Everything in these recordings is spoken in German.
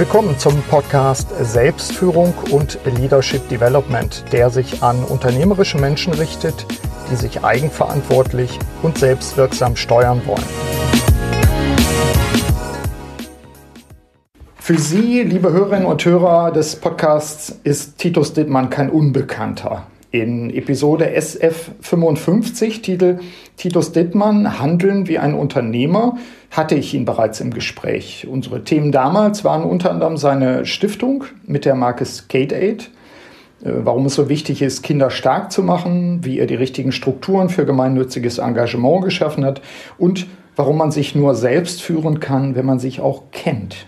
Willkommen zum Podcast Selbstführung und Leadership Development, der sich an unternehmerische Menschen richtet, die sich eigenverantwortlich und selbstwirksam steuern wollen. Für Sie, liebe Hörerinnen und Hörer des Podcasts, ist Titus Dittmann kein Unbekannter. In Episode SF55, Titel Titus Dittmann, Handeln wie ein Unternehmer, hatte ich ihn bereits im Gespräch. Unsere Themen damals waren unter anderem seine Stiftung mit der Marke Skate Aid, äh, warum es so wichtig ist, Kinder stark zu machen, wie er die richtigen Strukturen für gemeinnütziges Engagement geschaffen hat und warum man sich nur selbst führen kann, wenn man sich auch kennt.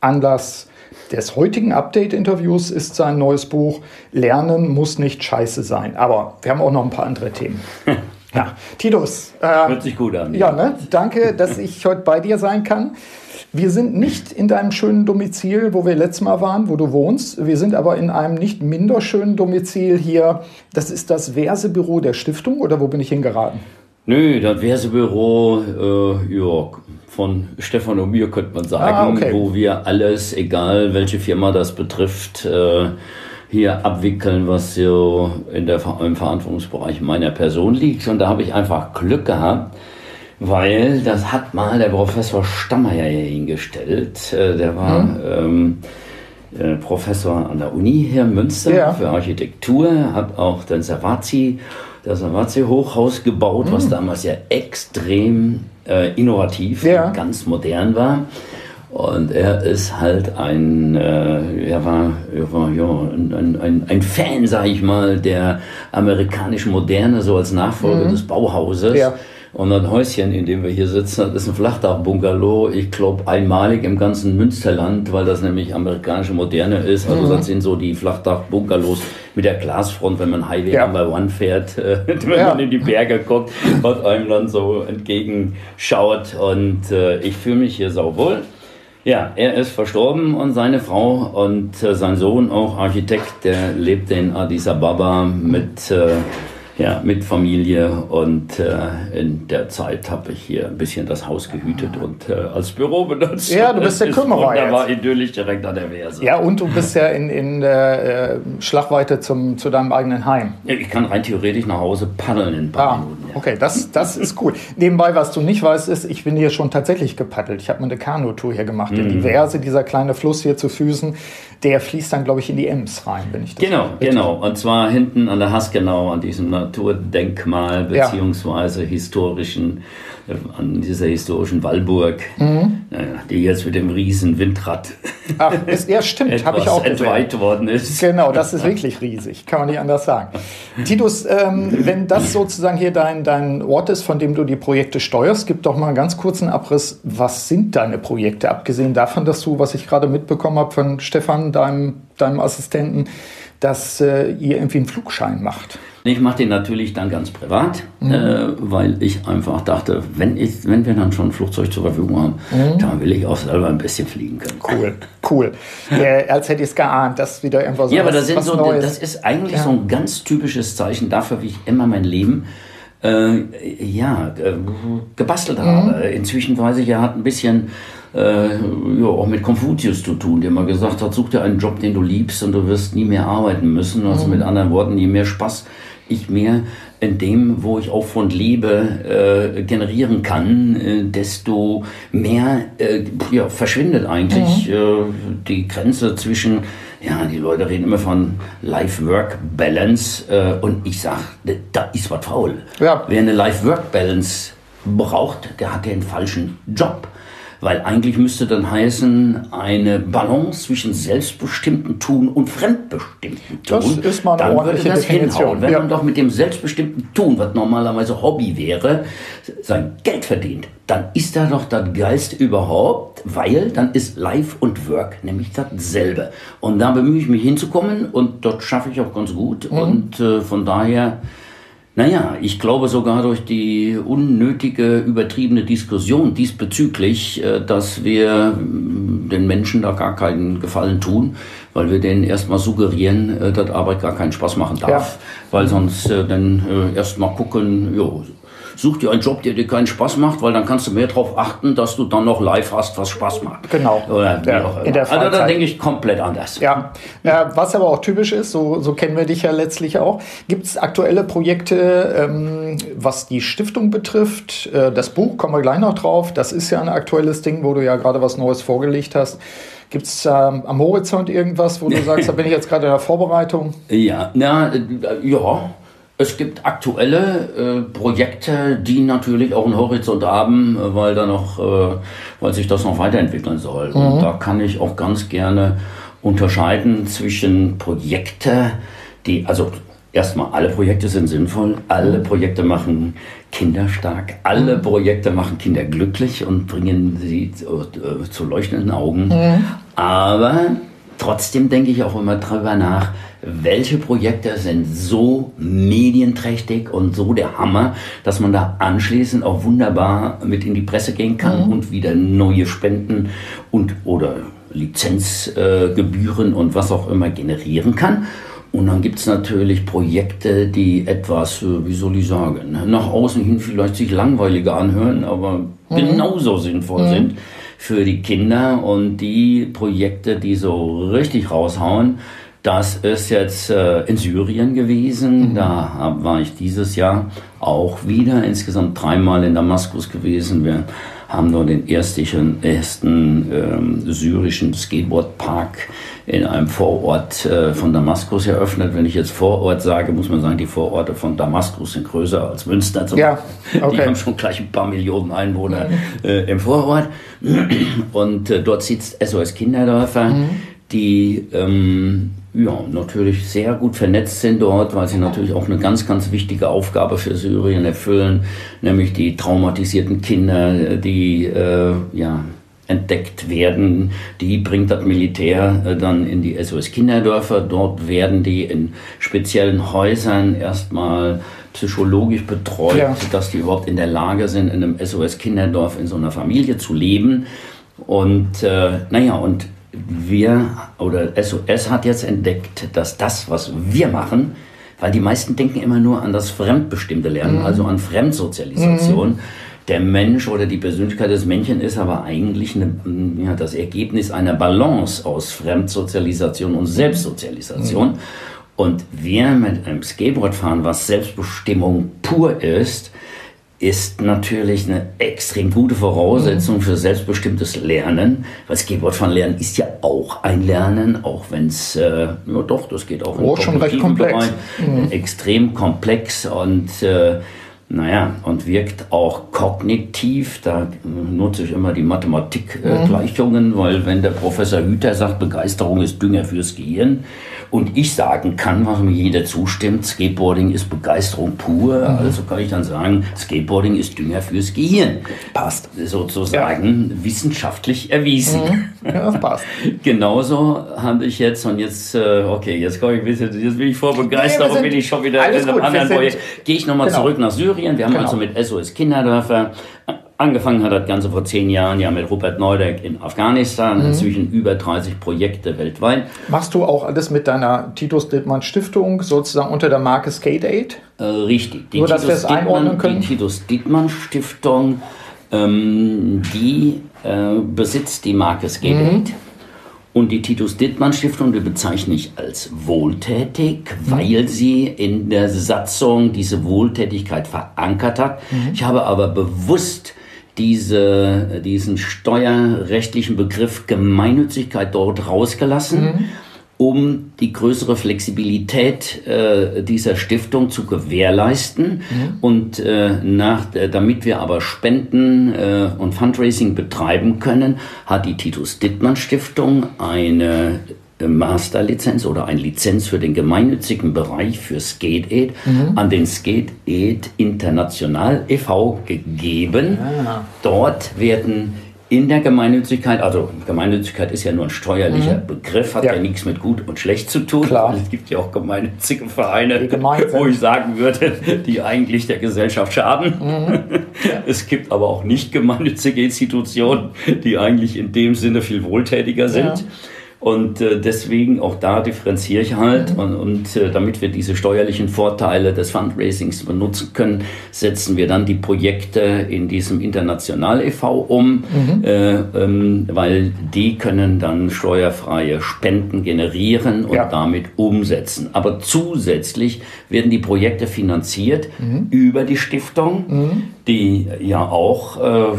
Anlass des heutigen Update-Interviews ist sein neues Buch Lernen muss nicht scheiße sein. Aber wir haben auch noch ein paar andere Themen. Ja, Titus. Äh, Hört sich gut an. Ja, ne? danke, dass ich heute bei dir sein kann. Wir sind nicht in deinem schönen Domizil, wo wir letztes Mal waren, wo du wohnst. Wir sind aber in einem nicht minder schönen Domizil hier. Das ist das Versebüro der Stiftung oder wo bin ich hingeraten? Nö, das Versebüro, äh, ja, von Stefan und mir könnte man sagen, ah, okay. wo wir alles, egal welche Firma das betrifft, äh, hier abwickeln, was so in der, im Verantwortungsbereich meiner Person liegt. Und da habe ich einfach Glück gehabt, weil das hat mal der Professor Stammeyer hier hingestellt. Äh, der war mhm. ähm, äh, Professor an der Uni hier in Münster ja. für Architektur, hat auch den Savazzi, das Savazzi-Hochhaus gebaut, mhm. was damals ja extrem äh, innovativ ja. und ganz modern war. Und er ist halt ein, äh, er war, er war ja, ein, ein, ein Fan, sag ich mal, der amerikanischen Moderne, so als Nachfolger mhm. des Bauhauses. Ja. Und ein Häuschen, in dem wir hier sitzen, das ist ein Flachdach-Bungalow, ich glaube einmalig im ganzen Münsterland, weil das nämlich amerikanische Moderne ist. Also mhm. das sind so die Flachdach-Bungalows mit der Glasfront, wenn man Highway ja. Number One fährt, äh, wenn ja. man in die Berge guckt, was einem dann so entgegenschaut. Und äh, ich fühle mich hier sauwohl. Ja, er ist verstorben und seine Frau und äh, sein Sohn, auch Architekt, der lebt in Addis Ababa mit äh, ja, mit Familie und äh, in der Zeit habe ich hier ein bisschen das Haus gehütet und äh, als Büro benutzt. Ja, du bist der Kümmerer Da war idyllisch direkt an der Verse. Ja, und du bist ja in, in der äh, Schlagweite zum, zu deinem eigenen Heim. Ja, ich kann rein theoretisch nach Hause paddeln in ein paar ah, Minuten. Ja. Okay, das, das ist cool. Nebenbei, was du nicht weißt, ist, ich bin hier schon tatsächlich gepaddelt. Ich habe mal eine Kanutour hier gemacht. Mhm. In die Verse, dieser kleine Fluss hier zu Füßen, der fließt dann, glaube ich, in die Ems rein, wenn ich das Genau, genau. Und zwar hinten an der Hasgenau, an diesem Naturdenkmal beziehungsweise historischen an dieser historischen Wallburg, mhm. die jetzt mit dem riesen Windrad Ach, ist, ja, stimmt, habe ich auch entweiht worden ist. Genau, das ist wirklich riesig, kann man nicht anders sagen. Titus, ähm, wenn das sozusagen hier dein, dein Ort ist, von dem du die Projekte steuerst, gib doch mal einen ganz kurzen Abriss. Was sind deine Projekte, abgesehen davon, dass du, was ich gerade mitbekommen habe von Stefan, deinem, deinem Assistenten, dass äh, ihr irgendwie einen Flugschein macht? Ich mache den natürlich dann ganz privat, mhm. äh, weil ich einfach dachte, wenn, ich, wenn wir dann schon ein Flugzeug zur Verfügung haben, mhm. dann will ich auch selber ein bisschen fliegen können. Cool, cool. äh, als hätte ich es geahnt, dass wieder irgendwas Ja, aber das, sind so, Neues. das ist eigentlich ja. so ein ganz typisches Zeichen dafür, wie ich immer mein Leben äh, ja, gebastelt mhm. habe. Inzwischen weiß ich, er hat ein bisschen äh, ja, auch mit Konfuzius zu tun, der mal gesagt hat, such dir einen Job, den du liebst und du wirst nie mehr arbeiten müssen. Also mit anderen Worten, je mehr Spaß ich mehr in dem, wo ich auch von lebe, äh, generieren kann, äh, desto mehr äh, ja, verschwindet eigentlich mhm. äh, die Grenze zwischen, ja, die Leute reden immer von Life-Work-Balance äh, und ich sage, da ist was faul. Ja. Wer eine Life-Work-Balance braucht, der hat den falschen Job. Weil eigentlich müsste dann heißen, eine Balance zwischen selbstbestimmten Tun und fremdbestimmten Tun. Das ist mal eine dann würde das Definition. hinhauen. Wenn ja. man doch mit dem selbstbestimmten Tun, was normalerweise Hobby wäre, sein Geld verdient, dann ist da doch das Geist überhaupt, weil dann ist Life und Work nämlich dasselbe. Und da bemühe ich mich hinzukommen und dort schaffe ich auch ganz gut. Mhm. Und äh, von daher naja, ich glaube sogar durch die unnötige, übertriebene Diskussion diesbezüglich, äh, dass wir mm, den Menschen da gar keinen Gefallen tun, weil wir denen erstmal suggerieren, äh, dass Arbeit gar keinen Spaß machen darf, ja. weil sonst äh, dann erstmal gucken, jo, such dir einen Job, der dir keinen Spaß macht, weil dann kannst du mehr darauf achten, dass du dann noch live hast, was Spaß macht. Genau. Oder ja, in der also da denke ich komplett anders. Ja. ja, was aber auch typisch ist, so, so kennen wir dich ja letztlich auch. Gibt es aktuelle Projekte, ähm, was die Stiftung betrifft? Äh, das Buch, kommen wir gleich noch drauf, das ist ja ein aktuelles Ding, wo du ja gerade was Neues vorgelegt hast. Gibt es ähm, am Horizont irgendwas, wo du sagst, da bin ich jetzt gerade in der Vorbereitung? Ja, na, äh, ja. Es gibt aktuelle äh, Projekte, die natürlich auch einen Horizont haben, äh, weil da noch, äh, weil sich das noch weiterentwickeln soll. Mhm. Und da kann ich auch ganz gerne unterscheiden zwischen Projekte, die, also erstmal alle Projekte sind sinnvoll, alle Projekte machen Kinder stark, alle mhm. Projekte machen Kinder glücklich und bringen sie zu, äh, zu leuchtenden Augen. Mhm. Aber trotzdem denke ich auch immer darüber nach, welche Projekte sind so medienträchtig und so der Hammer, dass man da anschließend auch wunderbar mit in die Presse gehen kann mhm. und wieder neue Spenden und oder Lizenzgebühren äh, und was auch immer generieren kann. Und dann gibt es natürlich Projekte, die etwas, äh, wie soll ich sagen, nach außen hin vielleicht sich langweiliger anhören, aber mhm. genauso sinnvoll mhm. sind für die Kinder. Und die Projekte, die so richtig raushauen, das ist jetzt äh, in Syrien gewesen. Mhm. Da war ich dieses Jahr auch wieder insgesamt dreimal in Damaskus gewesen. Wir haben dort den ersten, ersten ähm, syrischen Skateboardpark in einem Vorort äh, von Damaskus eröffnet. Wenn ich jetzt Vorort sage, muss man sagen, die Vororte von Damaskus sind größer als Münster. ja, okay. Die haben schon gleich ein paar Millionen Einwohner mhm. äh, im Vorort. Und äh, dort sitzt SOS Kinderdörfer, mhm. Die ähm, ja, natürlich sehr gut vernetzt sind dort, weil sie natürlich auch eine ganz, ganz wichtige Aufgabe für Syrien erfüllen, nämlich die traumatisierten Kinder, die äh, ja, entdeckt werden. Die bringt das Militär äh, dann in die SOS-Kinderdörfer. Dort werden die in speziellen Häusern erstmal psychologisch betreut, ja. dass die überhaupt in der Lage sind, in einem SOS-Kinderdorf in so einer Familie zu leben. Und äh, naja, und wir oder SOS hat jetzt entdeckt, dass das, was wir machen, weil die meisten denken immer nur an das fremdbestimmte Lernen, mhm. also an Fremdsozialisation. Mhm der Mensch oder die Persönlichkeit des Menschen ist aber eigentlich eine, ja, das Ergebnis einer Balance aus Fremdsozialisation und Selbstsozialisation. Mhm. Und wer mit einem Skateboard fahren, was Selbstbestimmung pur ist, ist natürlich eine extrem gute Voraussetzung mhm. für selbstbestimmtes Lernen, weil Skateboardfahren lernen ist ja auch ein Lernen, auch wenn es, äh, ja doch, das geht auch oh, schon recht komplex. Bereich, mhm. extrem komplex und äh, naja, und wirkt auch kognitiv. Da nutze ich immer die Mathematikgleichungen, äh, mhm. weil wenn der Professor Hüter sagt, Begeisterung ist Dünger fürs Gehirn, und ich sagen kann, was mir jeder zustimmt, Skateboarding ist Begeisterung pur, mhm. also kann ich dann sagen, Skateboarding ist Dünger fürs Gehirn. Passt. Sozusagen ja. wissenschaftlich erwiesen. Mhm. Ja, das passt. Genauso habe ich jetzt, und jetzt, äh, okay, jetzt komme ich ein bisschen, jetzt bin ich vor begeistert, nee, bin ich schon wieder in einem gut, anderen Projekt. Gehe ich nochmal genau. zurück nach Syrien. Wir haben genau. also mit SOS Kinderdörfer Angefangen hat das Ganze vor zehn Jahren ja mit Rupert Neudeck in Afghanistan, mhm. inzwischen über 30 Projekte weltweit. Machst du auch alles mit deiner Titus Dittmann Stiftung sozusagen unter der Marke Skate Aid? Äh, richtig. Die Nur, Titus dass wir es einordnen können? Die Titus Dittmann Stiftung, ähm, die äh, besitzt die Marke Skate mhm. Und die Titus Dittmann Stiftung, die bezeichne ich als wohltätig, mhm. weil sie in der Satzung diese Wohltätigkeit verankert hat. Mhm. Ich habe aber bewusst diese, diesen steuerrechtlichen Begriff Gemeinnützigkeit dort rausgelassen. Mhm um die größere Flexibilität äh, dieser Stiftung zu gewährleisten. Mhm. Und äh, nach, äh, damit wir aber Spenden äh, und Fundraising betreiben können, hat die Titus Dittmann Stiftung eine Masterlizenz oder eine Lizenz für den gemeinnützigen Bereich für Skate Aid mhm. an den Skate Aid International e.V. gegeben. Ah. Dort werden in der Gemeinnützigkeit, also Gemeinnützigkeit ist ja nur ein steuerlicher mhm. Begriff, hat ja. ja. nichts mit gut und schlecht zu tun. Klar. Es gibt ja auch gemeinnützige Vereine, wo ich sagen würde, die eigentlich der Gesellschaft schaden. Mhm. Ja. Es gibt aber auch nicht gemeinnützige Institutionen, die eigentlich in dem Sinne viel wohltätiger sind. Ja. Und äh, deswegen auch da differenziere ich halt. Mhm. Und, und äh, damit wir diese steuerlichen Vorteile des Fundraisings benutzen können, setzen wir dann die Projekte in diesem International e.V. um, mhm. äh, ähm, weil die können dann steuerfreie Spenden generieren und ja. damit umsetzen. Aber zusätzlich werden die Projekte finanziert mhm. über die Stiftung, mhm. die ja auch äh,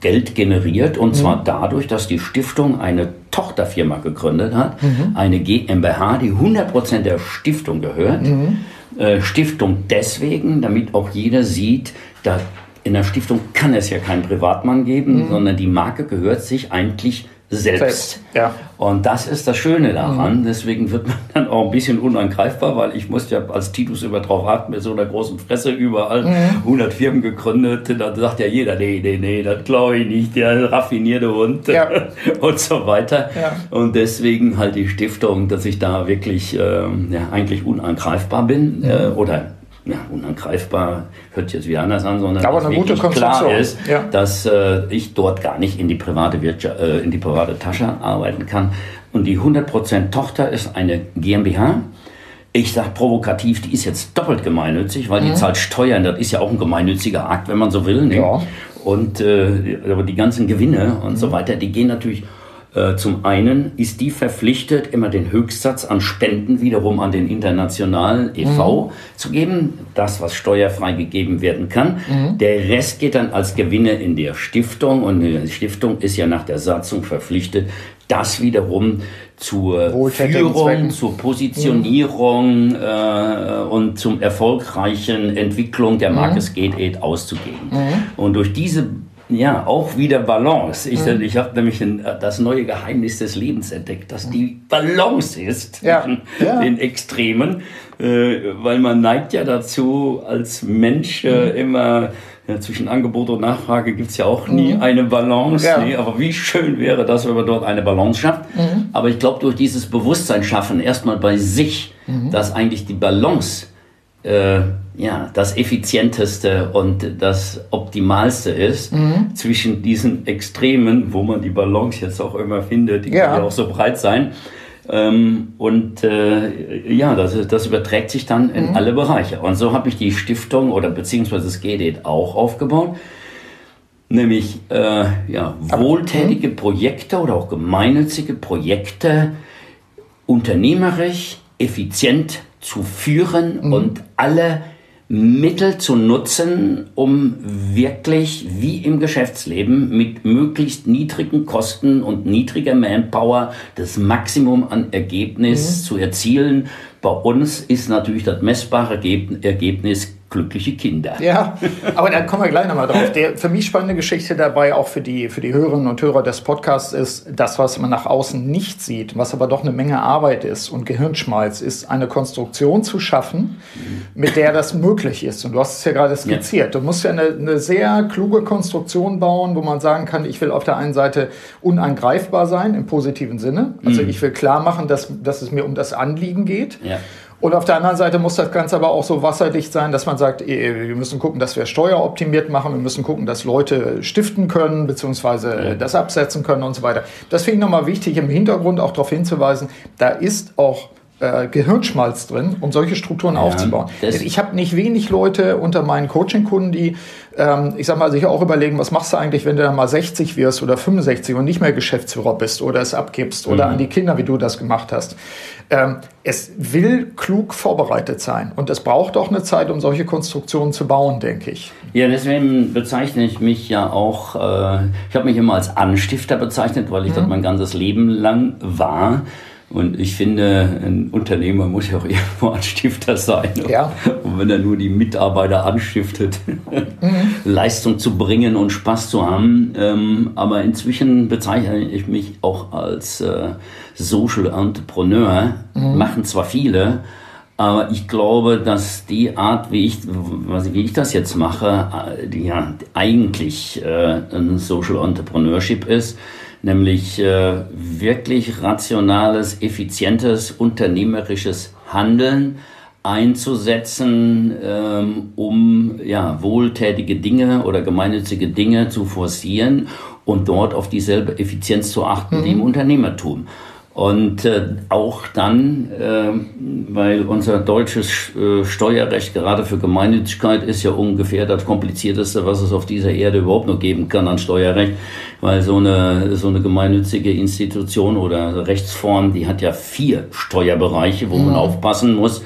Geld generiert und zwar mhm. dadurch, dass die Stiftung eine Tochterfirma gegründet hat, mhm. eine GmbH, die 100% der Stiftung gehört. Mhm. Äh, Stiftung deswegen, damit auch jeder sieht, da in der Stiftung kann es ja keinen Privatmann geben, mhm. sondern die Marke gehört sich eigentlich selbst. Ja. Und das ist das Schöne daran. Mhm. Deswegen wird man dann auch ein bisschen unangreifbar, weil ich musste ja als Titus immer drauf achten, mit so einer großen Fresse überall mhm. 100 Firmen gegründet. Da sagt ja jeder, nee, nee, nee, das glaube ich nicht, der raffinierte Hund ja. und so weiter. Ja. Und deswegen halt die Stiftung, dass ich da wirklich ähm, ja, eigentlich unangreifbar bin mhm. äh, oder ja, unangreifbar, hört jetzt wieder anders an, sondern Aber eine gute klar ist, ja. dass äh, ich dort gar nicht in die private Wirtschaft, äh, in die private Tasche arbeiten kann. Und die 100% Tochter ist eine GmbH. Ich sage provokativ, die ist jetzt doppelt gemeinnützig, weil mhm. die zahlt Steuern. Das ist ja auch ein gemeinnütziger Akt, wenn man so will. Ne? Ja. Und äh, aber die ganzen Gewinne und mhm. so weiter, die gehen natürlich zum einen ist die verpflichtet, immer den Höchstsatz an Spenden wiederum an den internationalen e.V. Mhm. zu geben, das, was steuerfrei gegeben werden kann. Mhm. Der Rest geht dann als Gewinne in der Stiftung und die Stiftung ist ja nach der Satzung verpflichtet, das wiederum zur Führung, zur Positionierung mhm. äh, und zum erfolgreichen Entwicklung der Marke mhm. Skate auszugeben. Mhm. Und durch diese ja, auch wieder Balance. Ich, mhm. ich habe nämlich ein, das neue Geheimnis des Lebens entdeckt, dass die Balance ist ja. zwischen ja. den Extremen, äh, weil man neigt ja dazu, als Mensch äh, mhm. immer ja, zwischen Angebot und Nachfrage gibt's ja auch nie mhm. eine Balance. Ja. Nee, aber wie schön wäre das, wenn man dort eine Balance schafft. Mhm. Aber ich glaube, durch dieses Bewusstsein schaffen, erstmal bei sich, mhm. dass eigentlich die Balance äh, ja, das effizienteste und das optimalste ist mhm. zwischen diesen Extremen, wo man die Balance jetzt auch immer findet, die ja. kann ja auch so breit sein. Ähm, und äh, ja, das, das überträgt sich dann in mhm. alle Bereiche. Und so habe ich die Stiftung oder beziehungsweise das GDET auch aufgebaut. Nämlich äh, ja, wohltätige mhm. Projekte oder auch gemeinnützige Projekte unternehmerisch, effizient zu führen mhm. und alle Mittel zu nutzen, um wirklich wie im Geschäftsleben mit möglichst niedrigen Kosten und niedriger Manpower das Maximum an Ergebnis mhm. zu erzielen. Bei uns ist natürlich das messbare Ergebnis glückliche Kinder. Ja, aber da kommen wir gleich nochmal drauf. Der für mich spannende Geschichte dabei, auch für die, für die Hörerinnen und Hörer des Podcasts, ist das, was man nach außen nicht sieht, was aber doch eine Menge Arbeit ist und Gehirnschmalz, ist eine Konstruktion zu schaffen, mit der das möglich ist. Und du hast es ja gerade skizziert. Du musst ja eine, eine sehr kluge Konstruktion bauen, wo man sagen kann, ich will auf der einen Seite unangreifbar sein, im positiven Sinne. Also mhm. ich will klar machen, dass, dass es mir um das Anliegen geht. Ja. Und auf der anderen Seite muss das Ganze aber auch so wasserdicht sein, dass man sagt, eh, wir müssen gucken, dass wir steueroptimiert machen, wir müssen gucken, dass Leute stiften können, beziehungsweise das absetzen können und so weiter. Das finde ich nochmal wichtig, im Hintergrund auch darauf hinzuweisen, da ist auch äh, Gehirnschmalz drin, um solche Strukturen ja, aufzubauen. Ich habe nicht wenig Leute unter meinen Coaching-Kunden, die, ähm, ich sag mal, sich auch überlegen, was machst du eigentlich, wenn du dann mal 60 wirst oder 65 und nicht mehr Geschäftsführer bist oder es abgibst oder mhm. an die Kinder, wie du das gemacht hast. Ähm, es will klug vorbereitet sein und es braucht auch eine Zeit, um solche Konstruktionen zu bauen, denke ich. Ja, deswegen bezeichne ich mich ja auch, äh, ich habe mich immer als Anstifter bezeichnet, weil ich mhm. das mein ganzes Leben lang war. Und ich finde, ein Unternehmer muss ja auch irgendwo Anstifter sein. Ja. Und wenn er nur die Mitarbeiter anstiftet, mhm. Leistung zu bringen und Spaß zu haben. Ähm, aber inzwischen bezeichne ich mich auch als äh, Social Entrepreneur. Mhm. Machen zwar viele, aber ich glaube, dass die Art, wie ich, wie ich das jetzt mache, äh, die ja eigentlich äh, ein Social Entrepreneurship ist nämlich äh, wirklich rationales, effizientes, unternehmerisches Handeln, einzusetzen, ähm, um ja, wohltätige Dinge oder gemeinnützige Dinge zu forcieren und dort auf dieselbe Effizienz zu achten mhm. wie im Unternehmertum. Und äh, auch dann, äh, weil unser deutsches äh, Steuerrecht gerade für Gemeinnützigkeit ist ja ungefähr das komplizierteste, was es auf dieser Erde überhaupt noch geben kann an Steuerrecht, weil so eine, so eine gemeinnützige Institution oder Rechtsform, die hat ja vier Steuerbereiche, wo mhm. man aufpassen muss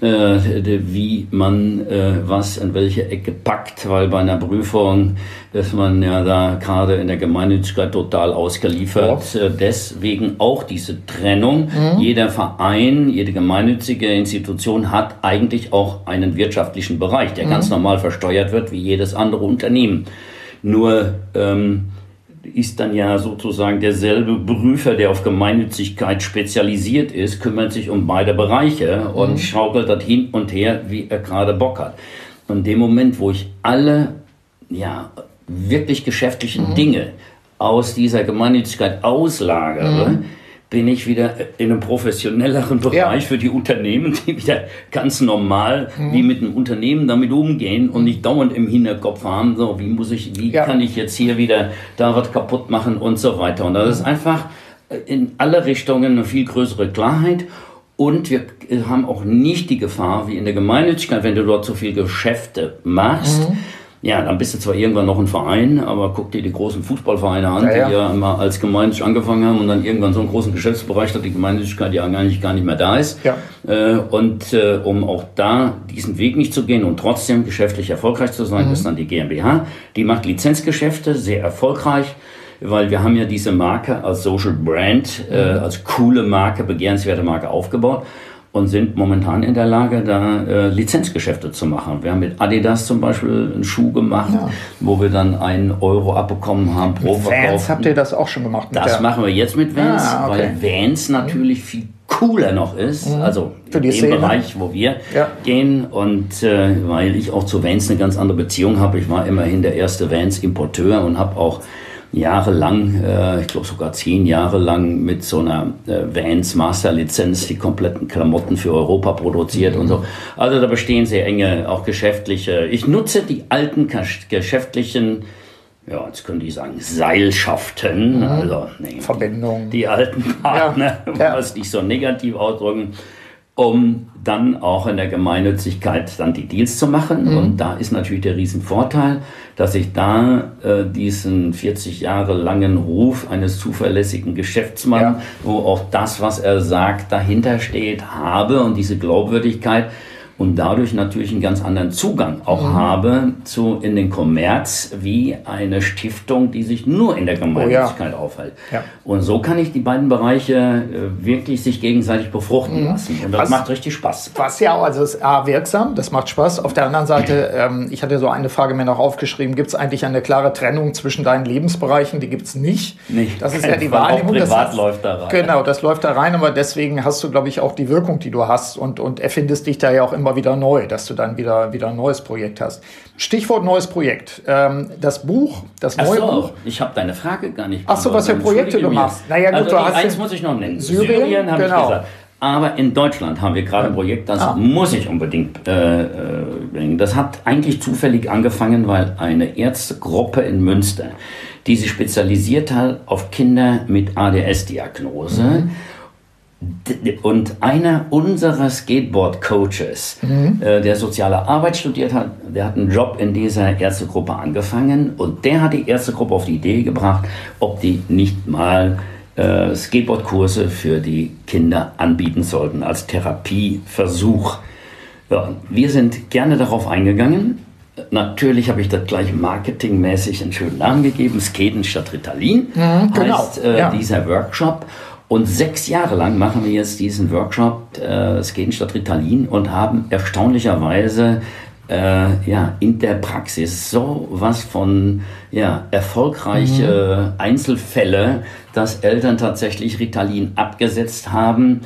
wie man äh, was in welche Ecke packt, weil bei einer Prüfung ist man ja da gerade in der Gemeinnützigkeit total ausgeliefert. Ja. Äh, deswegen auch diese Trennung. Mhm. Jeder Verein, jede gemeinnützige Institution hat eigentlich auch einen wirtschaftlichen Bereich, der mhm. ganz normal versteuert wird wie jedes andere Unternehmen. Nur ähm, ist dann ja sozusagen derselbe Prüfer, der auf Gemeinnützigkeit spezialisiert ist, kümmert sich um beide Bereiche und mhm. schaukelt das hin und her, wie er gerade Bock hat. Und in dem Moment, wo ich alle, ja, wirklich geschäftlichen mhm. Dinge aus dieser Gemeinnützigkeit auslagere, mhm bin ich wieder in einem professionelleren Bereich ja. für die Unternehmen, die wieder ganz normal mhm. wie mit einem Unternehmen damit umgehen und nicht dauernd im Hinterkopf haben, so wie muss ich, wie ja. kann ich jetzt hier wieder da was kaputt machen und so weiter. Und das ist einfach in alle Richtungen eine viel größere Klarheit. Und wir haben auch nicht die Gefahr, wie in der Gemeinnützigkeit, wenn du dort so viel Geschäfte machst, mhm ja, dann bist du zwar irgendwann noch ein Verein, aber guck dir die großen Fußballvereine an, ja, ja. die ja immer als gemeinnützig angefangen haben und dann irgendwann so einen großen Geschäftsbereich hat, die Gemeinnützigkeit ja eigentlich gar nicht mehr da ist. Ja. Äh, und äh, um auch da diesen Weg nicht zu gehen und trotzdem geschäftlich erfolgreich zu sein, mhm. ist dann die GmbH. Die macht Lizenzgeschäfte, sehr erfolgreich weil wir haben ja diese Marke als Social Brand, äh, mhm. als coole Marke, begehrenswerte Marke aufgebaut und sind momentan in der Lage, da äh, Lizenzgeschäfte zu machen. Wir haben mit Adidas zum Beispiel einen Schuh gemacht, ja. wo wir dann einen Euro abbekommen haben pro mit Verkauf. Vans habt ihr das auch schon gemacht? Das machen wir jetzt mit Vans, ah, okay. weil Vans natürlich viel cooler noch ist, mhm. also Für in dem Szene. Bereich, wo wir ja. gehen und äh, weil ich auch zu Vans eine ganz andere Beziehung habe. Ich war immerhin der erste Vans-Importeur und habe auch jahrelang, äh, ich glaube sogar zehn Jahre lang mit so einer äh, Vans Master Lizenz die kompletten Klamotten für Europa produziert mhm. und so. Also da bestehen sehr enge, auch geschäftliche. Ich nutze die alten geschäftlichen ja, jetzt könnte ich sagen, Seilschaften, mhm. also nee, Verbindungen. Die, die alten Partner, ja, ja. was nicht so negativ ausdrücken, um dann auch in der Gemeinnützigkeit dann die Deals zu machen. Mhm. Und da ist natürlich der Riesenvorteil, dass ich da äh, diesen 40 Jahre langen Ruf eines zuverlässigen Geschäftsmanns, ja. wo auch das, was er sagt, dahinter steht, habe und diese Glaubwürdigkeit und dadurch natürlich einen ganz anderen Zugang auch mhm. habe zu in den Kommerz wie eine Stiftung, die sich nur in der Gemeinnützigkeit oh, ja. aufhält. Ja. Und so kann ich die beiden Bereiche äh, wirklich sich gegenseitig befruchten mhm. lassen. Und das was, macht richtig Spaß. Was ja auch, also ist A, wirksam, das macht Spaß. Auf der anderen Seite, ähm, ich hatte so eine Frage mir noch aufgeschrieben, gibt es eigentlich eine klare Trennung zwischen deinen Lebensbereichen? Die gibt es nicht. Nicht. Das ist ja die Wahrnehmung. Auch privat das läuft da rein. Genau, das läuft da rein, aber deswegen hast du, glaube ich, auch die Wirkung, die du hast und, und erfindest dich da ja auch immer wieder neu, dass du dann wieder, wieder ein neues Projekt hast. Stichwort neues Projekt. Ähm, das Buch, das Ach neue so, Buch. Ich habe deine Frage gar nicht Ach so, was für Projekte du machst. Naja, gut, also, du hast eins muss ich noch nennen. Syrien, Syrien habe genau. ich gesagt. Aber in Deutschland haben wir gerade ein Projekt, das ah. muss ich unbedingt äh, äh, bringen. Das hat eigentlich zufällig angefangen, weil eine Ärztegruppe in Münster, die sich spezialisiert hat auf Kinder mit ADS-Diagnose, mhm und einer unserer Skateboard-Coaches, mhm. äh, der soziale Arbeit studiert hat, der hat einen Job in dieser Ärztegruppe angefangen und der hat die Ärztegruppe auf die Idee gebracht, ob die nicht mal äh, Skateboard-Kurse für die Kinder anbieten sollten als Therapieversuch. Ja, wir sind gerne darauf eingegangen. Natürlich habe ich das gleich marketingmäßig einen schönen Namen gegeben. Skaten statt Ritalin mhm, genau. heißt äh, ja. dieser Workshop. Und sechs Jahre lang machen wir jetzt diesen Workshop äh, Skaten statt Ritalin und haben erstaunlicherweise äh, ja, in der Praxis so was von ja, erfolgreiche mhm. Einzelfälle, dass Eltern tatsächlich Ritalin abgesetzt haben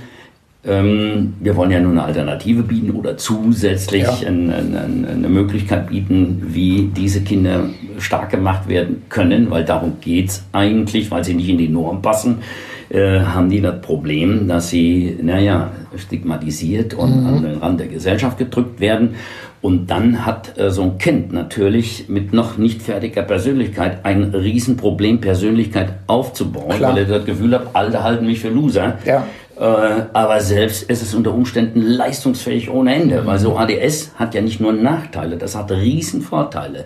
ähm, wir wollen ja nur eine Alternative bieten oder zusätzlich ja. ein, ein, eine Möglichkeit bieten, wie diese Kinder stark gemacht werden können, weil darum geht es eigentlich, weil sie nicht in die Norm passen, äh, haben die das Problem, dass sie, naja, stigmatisiert und mhm. an den Rand der Gesellschaft gedrückt werden. Und dann hat äh, so ein Kind natürlich mit noch nicht fertiger Persönlichkeit ein Riesenproblem, Persönlichkeit aufzubauen, Klar. weil er das Gefühl hat, alle halten mich für Loser. Ja. Äh, aber selbst ist es unter Umständen leistungsfähig ohne Ende, weil so ADS hat ja nicht nur Nachteile, das hat riesen Vorteile.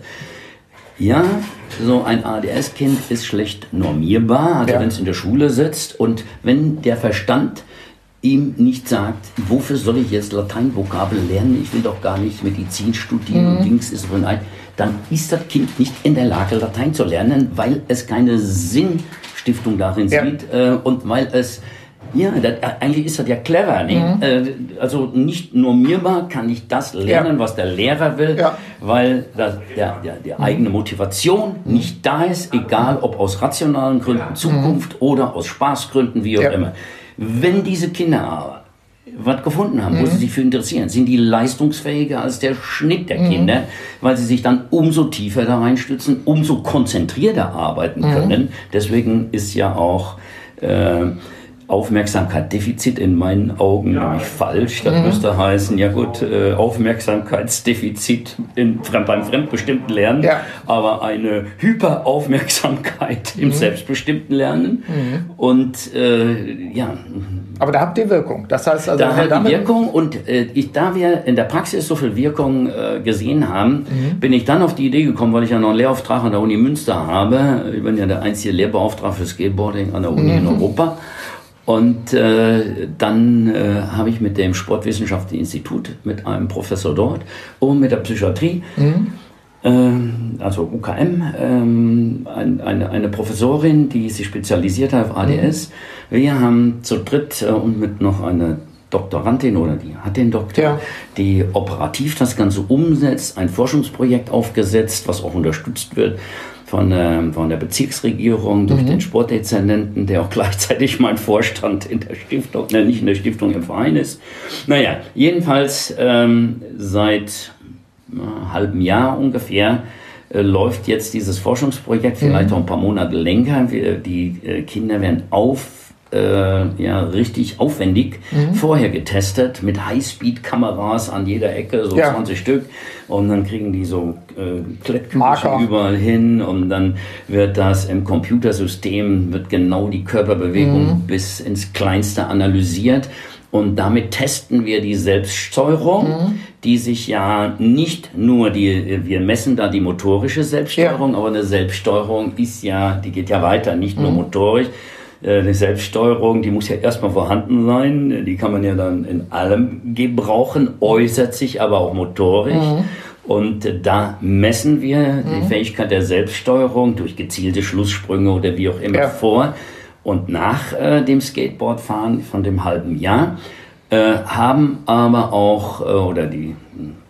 Ja, so ein ADS-Kind ist schlecht normierbar, also ja. wenn es in der Schule sitzt und wenn der Verstand ihm nicht sagt, wofür soll ich jetzt Lateinvokabel lernen, ich will doch gar nicht Medizin studieren, mhm. Dings ist wohl ein, dann ist das Kind nicht in der Lage, Latein zu lernen, weil es keine Sinnstiftung darin ja. sieht äh, und weil es ja, das, eigentlich ist das ja clever. Nicht? Mhm. Äh, also nicht normierbar kann ich das lernen, ja. was der Lehrer will, ja. weil das, der, der, die eigene Motivation nicht da ist, egal ob aus rationalen Gründen, Zukunft mhm. oder aus Spaßgründen, wie auch ja. immer. Wenn diese Kinder aber was gefunden haben, mhm. wo sie sich für interessieren, sind die leistungsfähiger als der Schnitt der mhm. Kinder, weil sie sich dann umso tiefer da reinstützen, umso konzentrierter arbeiten mhm. können. Deswegen ist ja auch äh, Aufmerksamkeit, Defizit in meinen Augen ja. nämlich falsch. Das mhm. müsste heißen, ja gut, äh, Aufmerksamkeitsdefizit in, beim fremdbestimmten Lernen, ja. aber eine Hyperaufmerksamkeit mhm. im selbstbestimmten Lernen. Mhm. Und äh, ja. Aber da habt ihr Wirkung. Das heißt also, da haben wir Wirkung und äh, ich, da wir in der Praxis so viel Wirkung äh, gesehen haben, mhm. bin ich dann auf die Idee gekommen, weil ich ja noch einen Lehrauftrag an der Uni Münster habe. Ich bin ja der einzige Lehrbeauftragte für Skateboarding an der Uni in mhm. Europa. Und äh, dann äh, habe ich mit dem Sportwissenschaftlichen Institut, mit einem Professor dort und mit der Psychiatrie, mhm. äh, also UKM, ähm, ein, eine, eine Professorin, die sich spezialisiert hat auf ADS. Mhm. Wir haben zu dritt äh, und mit noch einer Doktorandin oder die hat den Doktor, ja. die operativ das Ganze umsetzt, ein Forschungsprojekt aufgesetzt, was auch unterstützt wird von, äh, von der Bezirksregierung durch mhm. den Sportdezernenten, der auch gleichzeitig mein Vorstand in der Stiftung, ne, nicht in der Stiftung, im Verein ist. Naja, jedenfalls ähm, seit äh, halbem Jahr ungefähr äh, läuft jetzt dieses Forschungsprojekt, vielleicht mhm. auch ein paar Monate länger. Wir, die äh, Kinder werden auf äh, ja, richtig aufwendig mhm. vorher getestet mit Highspeed-Kameras an jeder Ecke, so ja. 20 Stück. Und dann kriegen die so äh, Klettküchen überall hin und dann wird das im Computersystem, wird genau die Körperbewegung mhm. bis ins Kleinste analysiert. Und damit testen wir die Selbststeuerung, mhm. die sich ja nicht nur die, wir messen da die motorische Selbststeuerung, ja. aber eine Selbststeuerung ist ja, die geht ja weiter, nicht nur mhm. motorisch, äh, die Selbststeuerung, die muss ja erstmal vorhanden sein. Die kann man ja dann in allem gebrauchen, äußert sich aber auch motorisch. Mhm. Und da messen wir mhm. die Fähigkeit der Selbststeuerung durch gezielte Schlusssprünge oder wie auch immer ja. vor. Und nach äh, dem Skateboardfahren von dem halben Jahr äh, haben aber auch, äh, oder die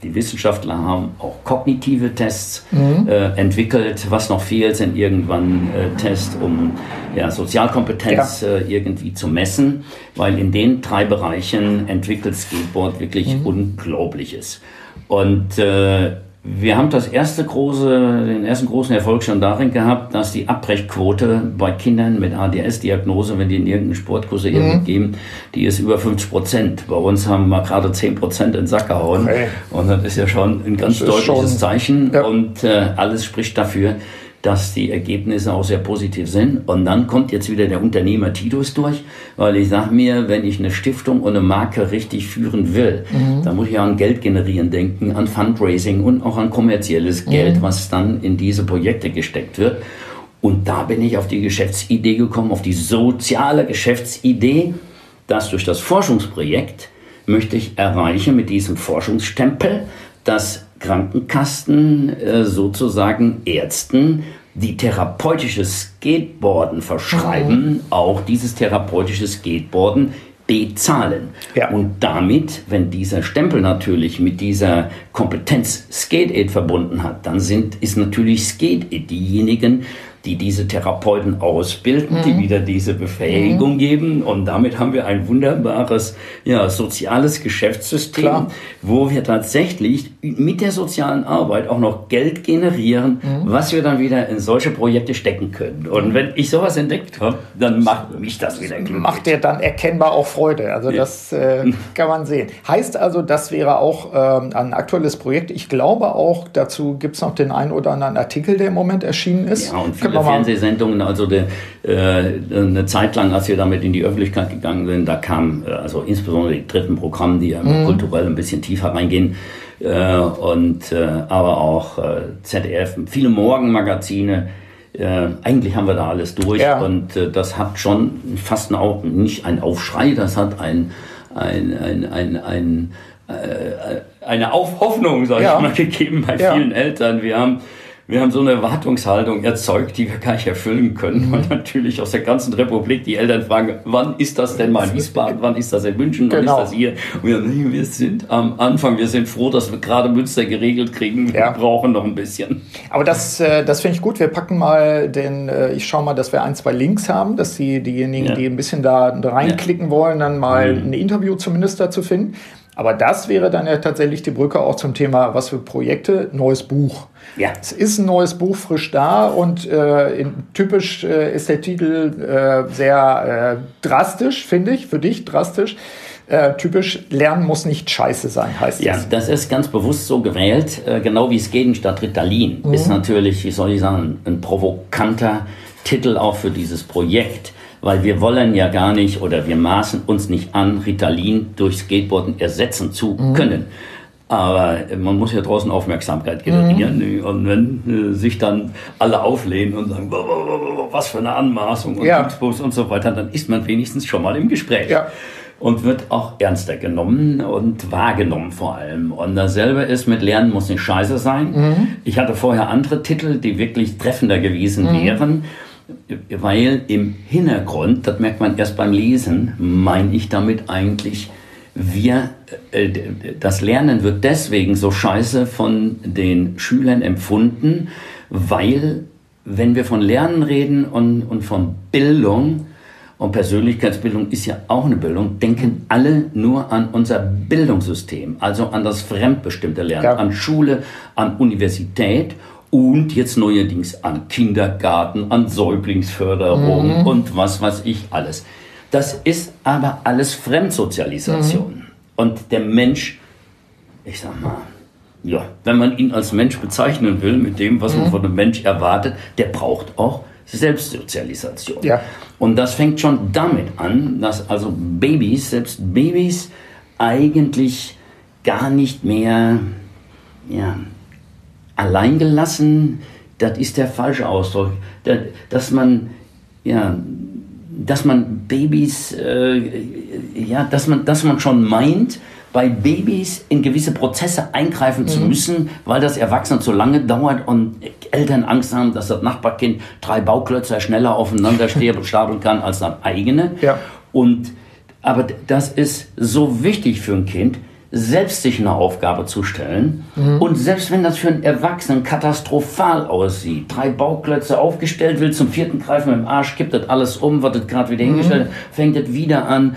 die Wissenschaftler haben auch kognitive Tests mhm. äh, entwickelt. Was noch fehlt, sind irgendwann äh, Tests, um ja, Sozialkompetenz ja. Äh, irgendwie zu messen, weil in den drei Bereichen entwickelt Skateboard wirklich mhm. Unglaubliches. Und wir haben das erste große, den ersten großen Erfolg schon darin gehabt, dass die Abbrechquote bei Kindern mit ADS-Diagnose, wenn die in irgendeinen Sportkurs mhm. geben, die ist über 50 Prozent. Bei uns haben wir gerade 10 Prozent in den Sack gehauen. Okay. Und das ist ja schon ein ganz deutliches schon, Zeichen. Ja. Und äh, alles spricht dafür, dass die Ergebnisse auch sehr positiv sind. Und dann kommt jetzt wieder der Unternehmer Titus durch, weil ich sage mir, wenn ich eine Stiftung und eine Marke richtig führen will, mhm. dann muss ich ja an Geld generieren denken, an Fundraising und auch an kommerzielles mhm. Geld, was dann in diese Projekte gesteckt wird. Und da bin ich auf die Geschäftsidee gekommen, auf die soziale Geschäftsidee, dass durch das Forschungsprojekt möchte ich erreichen mit diesem Forschungsstempel, dass Krankenkassen äh, sozusagen Ärzten, die therapeutisches Skateboarden verschreiben, mhm. auch dieses therapeutische Skateboarden bezahlen. Ja. Und damit, wenn dieser Stempel natürlich mit dieser Kompetenz Skate Aid verbunden hat, dann sind, ist natürlich Skate Aid diejenigen, die diese Therapeuten ausbilden, mhm. die wieder diese Befähigung mhm. geben. Und damit haben wir ein wunderbares ja, soziales Geschäftssystem, Klar. wo wir tatsächlich mit der sozialen Arbeit auch noch Geld generieren, mhm. was wir dann wieder in solche Projekte stecken können. Und wenn ich sowas entdeckt habe, dann macht mich das wieder glücklich. Macht dir dann erkennbar auch Freude. Also ja. das äh, kann man sehen. Heißt also, das wäre auch ähm, ein aktuelles Projekt. Ich glaube auch, dazu gibt es noch den einen oder anderen Artikel, der im Moment erschienen ist. Ja, und viele Fernsehsendungen. Also der, äh, eine Zeit lang, als wir damit in die Öffentlichkeit gegangen sind, da kam äh, also insbesondere die dritten Programme, die ja mhm. kulturell ein bisschen tiefer reingehen. Äh, und äh, aber auch äh, ZDF, viele Morgenmagazine. Äh, eigentlich haben wir da alles durch ja. und äh, das hat schon fast ein, nicht ein Aufschrei, das hat ein, ein, ein, ein, ein äh, eine Aufhoffnung, sag ja. ich mal, gegeben bei ja. vielen Eltern. Wir haben wir haben so eine Erwartungshaltung erzeugt, die wir gar nicht erfüllen können, mhm. weil natürlich aus der ganzen Republik die Eltern fragen, wann ist das denn mal in Wiesbaden, wann ist das in München, wann genau. ist das hier? Und wir, wir sind am Anfang, wir sind froh, dass wir gerade Münster geregelt kriegen, wir ja. brauchen noch ein bisschen. Aber das, äh, das finde ich gut, wir packen mal den, äh, ich schaue mal, dass wir ein, zwei Links haben, dass die, diejenigen, ja. die ein bisschen da reinklicken ja. wollen, dann mal mhm. ein Interview zumindest dazu finden. Aber das wäre dann ja tatsächlich die Brücke auch zum Thema, was für Projekte, neues Buch. Ja. Es ist ein neues Buch frisch da und äh, in, typisch äh, ist der Titel äh, sehr äh, drastisch, finde ich, für dich drastisch. Äh, typisch, Lernen muss nicht scheiße sein, heißt ja, das. Ja, das ist ganz bewusst so gewählt. Äh, genau wie es geht statt Ritalin mhm. ist natürlich, wie soll ich sagen, ein provokanter Titel auch für dieses Projekt weil wir wollen ja gar nicht oder wir maßen uns nicht an, Ritalin durch Skateboarden ersetzen zu mhm. können. Aber man muss ja draußen Aufmerksamkeit generieren. Mhm. Und wenn äh, sich dann alle auflehnen und sagen, was für eine Anmaßung und ja. und so weiter, dann ist man wenigstens schon mal im Gespräch. Ja. Und wird auch ernster genommen und wahrgenommen vor allem. Und dasselbe ist mit Lernen muss nicht scheiße sein. Mhm. Ich hatte vorher andere Titel, die wirklich treffender gewesen mhm. wären weil im Hintergrund, das merkt man erst beim Lesen, meine ich damit eigentlich, wir, äh, das Lernen wird deswegen so scheiße von den Schülern empfunden, weil wenn wir von Lernen reden und, und von Bildung, und Persönlichkeitsbildung ist ja auch eine Bildung, denken alle nur an unser Bildungssystem, also an das fremdbestimmte Lernen, ja. an Schule, an Universität und jetzt neuerdings an Kindergarten, an Säuglingsförderung mhm. und was weiß ich alles. Das ist aber alles Fremdsozialisation. Mhm. Und der Mensch, ich sag mal, ja, wenn man ihn als Mensch bezeichnen will, mit dem, was mhm. man von einem Mensch erwartet, der braucht auch Selbstsozialisation. Ja. Und das fängt schon damit an, dass also Babys, selbst Babys, eigentlich gar nicht mehr, ja, alleingelassen, das ist der falsche Ausdruck. Dass man, ja, dass man Babys, äh, ja, dass man, dass man schon meint, bei Babys in gewisse Prozesse eingreifen mhm. zu müssen, weil das Erwachsene zu lange dauert und Eltern Angst haben, dass das Nachbarkind drei Bauklötze schneller aufeinander stapeln kann als das eigene. Ja. Und, aber das ist so wichtig für ein Kind, selbst sich eine Aufgabe zu stellen. Mhm. Und selbst wenn das für einen Erwachsenen katastrophal aussieht, drei Bauklötze aufgestellt will, zum vierten greifen dem Arsch, kippt das alles um, wird das gerade wieder mhm. hingestellt, fängt das wieder an,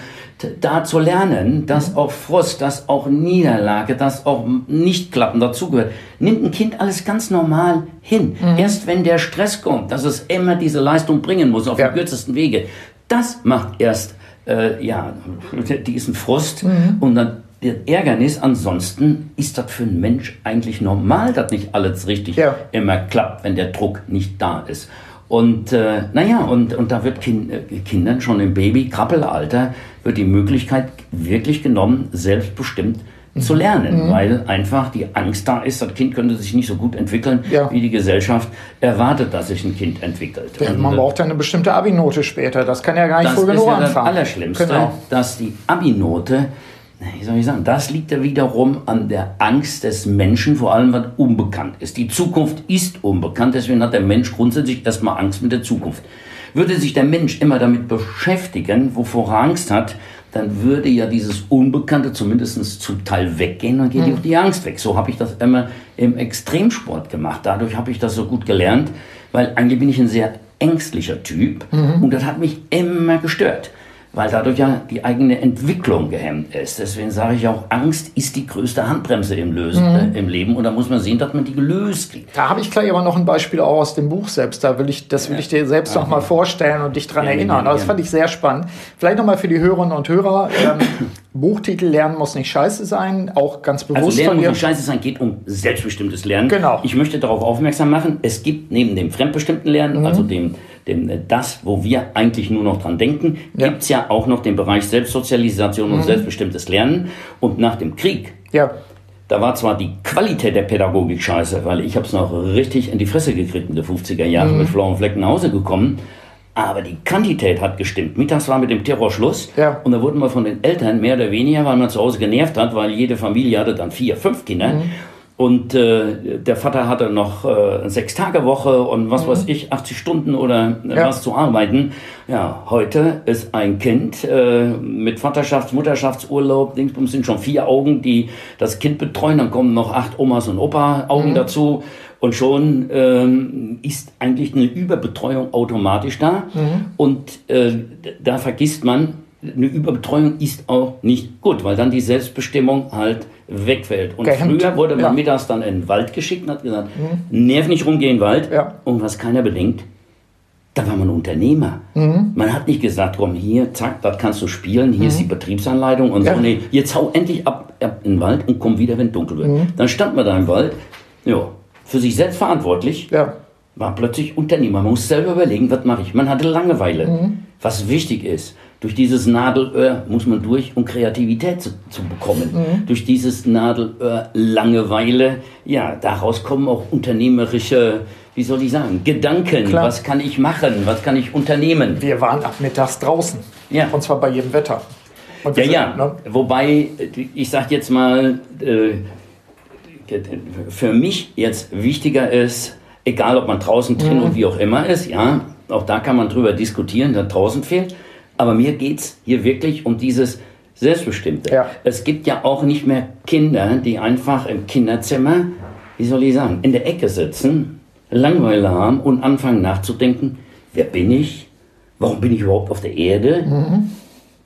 da zu lernen, dass mhm. auch Frust, dass auch Niederlage, dass auch Nichtklappen dazugehört. Nimmt ein Kind alles ganz normal hin. Mhm. Erst wenn der Stress kommt, dass es immer diese Leistung bringen muss, auf ja. dem kürzesten Wege, das macht erst äh, ja, diesen Frust mhm. und dann der Ärgernis, ansonsten ist das für einen Mensch eigentlich normal, dass nicht alles richtig ja. immer klappt, wenn der Druck nicht da ist. Und äh, naja, und, und da wird kind, äh, Kindern schon im Baby-Krappelalter wird die Möglichkeit wirklich genommen, selbstbestimmt zu mhm. lernen, mhm. weil einfach die Angst da ist, das Kind könnte sich nicht so gut entwickeln, ja. wie die Gesellschaft erwartet, dass sich ein Kind entwickelt. Ja, man braucht ja eine bestimmte Abi-Note später. Das kann ja gar nicht früh genug anfangen. Das ist ja das Allerschlimmste, genau. dass die Abi-Note wie soll ich sagen, das liegt ja wiederum an der Angst des Menschen, vor allem was unbekannt ist. Die Zukunft ist unbekannt, deswegen hat der Mensch grundsätzlich erstmal Angst mit der Zukunft. Würde sich der Mensch immer damit beschäftigen, wovor er Angst hat, dann würde ja dieses Unbekannte zumindest zum Teil weggehen und geht mhm. die Angst weg. So habe ich das immer im Extremsport gemacht. Dadurch habe ich das so gut gelernt, weil eigentlich bin ich ein sehr ängstlicher Typ mhm. und das hat mich immer gestört weil dadurch ja die eigene Entwicklung gehemmt ist. Deswegen sage ich auch, Angst ist die größte Handbremse im, Lösen, mhm. äh, im Leben und da muss man sehen, dass man die gelöst kriegt. Da habe ich gleich aber noch ein Beispiel auch aus dem Buch selbst. Da will ich, das will ich dir selbst ja. noch mal vorstellen und dich dran ja, erinnern. Ja, das fand ich sehr spannend. Vielleicht noch mal für die Hörerinnen und Hörer. Ähm, Buchtitel Lernen muss nicht scheiße sein, auch ganz bewusst. Also Lernen muss nicht scheiße sein, geht um selbstbestimmtes Lernen. Genau. Ich möchte darauf aufmerksam machen, es gibt neben dem fremdbestimmten Lernen, mhm. also dem dem, äh, das, wo wir eigentlich nur noch dran denken, ja. gibt es ja auch noch den Bereich Selbstsozialisation und mhm. selbstbestimmtes Lernen. Und nach dem Krieg, ja. da war zwar die Qualität der Pädagogik scheiße, weil ich habe es noch richtig in die Fresse gekriegt in den 50er Jahren mhm. mit blauen Flecken nach Hause gekommen. Aber die Quantität hat gestimmt. Mittags war mit dem Terror Schluss. Ja. Und da wurden wir von den Eltern mehr oder weniger, weil man zu Hause genervt hat, weil jede Familie hatte dann vier, fünf Kinder. Mhm. Und äh, der Vater hatte noch äh, sechs Tage Woche und was mhm. weiß ich, 80 Stunden oder äh, ja. was zu arbeiten. Ja, heute ist ein Kind äh, mit Vaterschafts-, Mutterschaftsurlaub, Dingsbums sind schon vier Augen, die das Kind betreuen. Dann kommen noch acht Omas und Opa Augen mhm. dazu. Und schon ähm, ist eigentlich eine Überbetreuung automatisch da. Mhm. Und äh, da vergisst man, eine Überbetreuung ist auch nicht gut, weil dann die Selbstbestimmung halt wegfällt. Und Gehemmt. früher wurde man ja. mittags dann in den Wald geschickt und hat gesagt, mhm. nerv nicht rumgehen Wald. Ja. Und was keiner bedenkt, da war man Unternehmer. Mhm. Man hat nicht gesagt, komm hier, zack, das kannst du spielen, hier mhm. ist die Betriebsanleitung und ja. so. Nee, jetzt hau endlich ab, ab in den Wald und komm wieder, wenn dunkel wird. Mhm. Dann stand man da im Wald, ja, für sich selbst verantwortlich, ja. war plötzlich Unternehmer. Man muss selber überlegen, was mache ich. Man hatte Langeweile. Mhm. Was wichtig ist, durch dieses Nadelöhr muss man durch, um Kreativität zu, zu bekommen. Mhm. Durch dieses Nadelöhr Langeweile, ja, daraus kommen auch unternehmerische, wie soll ich sagen, Gedanken. Klar. Was kann ich machen? Was kann ich unternehmen? Wir waren ab mittags draußen. Ja. Und zwar bei jedem Wetter. ja, sind, ja. Ne? Wobei, ich sag jetzt mal, äh, für mich jetzt wichtiger ist, egal ob man draußen, drin mhm. und wie auch immer ist, ja, auch da kann man drüber diskutieren, da draußen fehlt. Aber mir geht es hier wirklich um dieses Selbstbestimmte. Ja. Es gibt ja auch nicht mehr Kinder, die einfach im Kinderzimmer, wie soll ich sagen, in der Ecke sitzen, Langweile haben und anfangen nachzudenken, wer bin ich? Warum bin ich überhaupt auf der Erde? Mhm.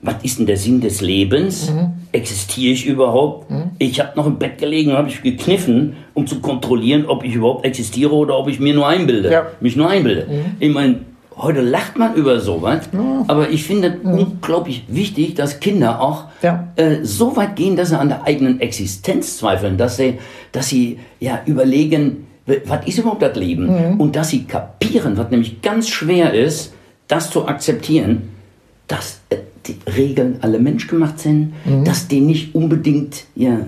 Was ist denn der Sinn des Lebens? Mhm. Existiere ich überhaupt? Mhm. Ich habe noch im Bett gelegen und habe ich gekniffen, um zu kontrollieren, ob ich überhaupt existiere oder ob ich mir nur einbilde. Ja. Mich nur einbilde. Mhm. Ich meine, Heute lacht man über sowas, ja. aber ich finde ja. unglaublich wichtig, dass Kinder auch ja. äh, so weit gehen, dass sie an der eigenen Existenz zweifeln, dass sie, dass sie ja überlegen, was ist überhaupt das Leben? Mhm. Und dass sie kapieren, was nämlich ganz schwer ist, das zu akzeptieren, dass äh, die Regeln alle menschgemacht sind, mhm. dass die nicht unbedingt ja,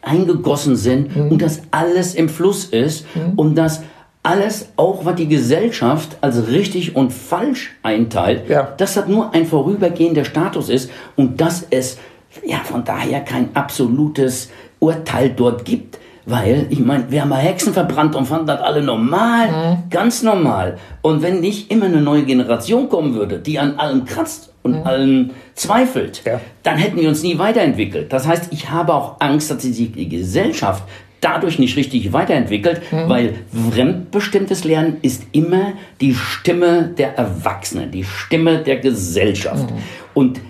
eingegossen sind mhm. und dass alles im Fluss ist und dass alles, auch was die Gesellschaft als richtig und falsch einteilt, ja. dass das nur ein vorübergehender Status ist und dass es ja von daher kein absolutes Urteil dort gibt. Weil, ich meine, wir haben mal Hexen verbrannt und fanden das alle normal, mhm. ganz normal. Und wenn nicht immer eine neue Generation kommen würde, die an allem kratzt und mhm. allem zweifelt, ja. dann hätten wir uns nie weiterentwickelt. Das heißt, ich habe auch Angst, dass sich die Gesellschaft dadurch nicht richtig weiterentwickelt, mhm. weil fremdbestimmtes Lernen ist immer die Stimme der Erwachsenen, die Stimme der Gesellschaft. Mhm. Und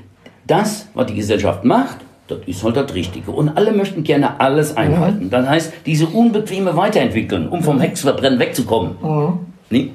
das, was die Gesellschaft macht, das ist halt das Richtige. Und alle möchten gerne alles mhm. einhalten. Mhm. Das heißt, diese unbequeme Weiterentwicklung, um vom Hexverbrennen wegzukommen, mhm. nee,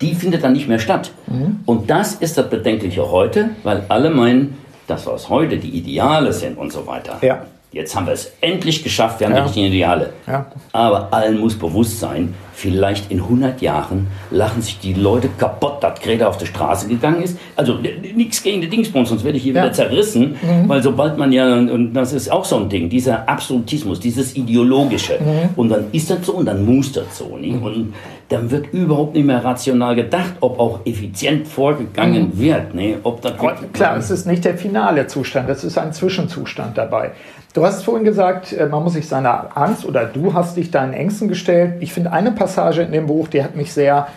die findet dann nicht mehr statt. Mhm. Und das ist das Bedenkliche heute, weil alle meinen, dass was heute die Ideale sind und so weiter. Ja. Jetzt haben wir es endlich geschafft, wir haben ja. die richtigen Ideale. Ja. Aber allen muss bewusst sein, vielleicht in 100 Jahren lachen sich die Leute kaputt, dass Greta auf die Straße gegangen ist. Also nichts gegen die Dingsbums, sonst werde ich hier ja. wieder zerrissen. Mhm. Weil sobald man ja, und das ist auch so ein Ding, dieser Absolutismus, dieses Ideologische. Mhm. Und dann ist das so und dann muss das so. Nicht? Mhm. Und dann wird überhaupt nicht mehr rational gedacht, ob auch effizient vorgegangen mhm. wird. Ne? Ob das klar, es ist nicht der finale Zustand, es ist ein Zwischenzustand dabei. Du hast vorhin gesagt, äh, man muss sich seiner Angst oder du hast dich deinen Ängsten gestellt. Ich finde eine Passage in dem Buch, die hat mich sehr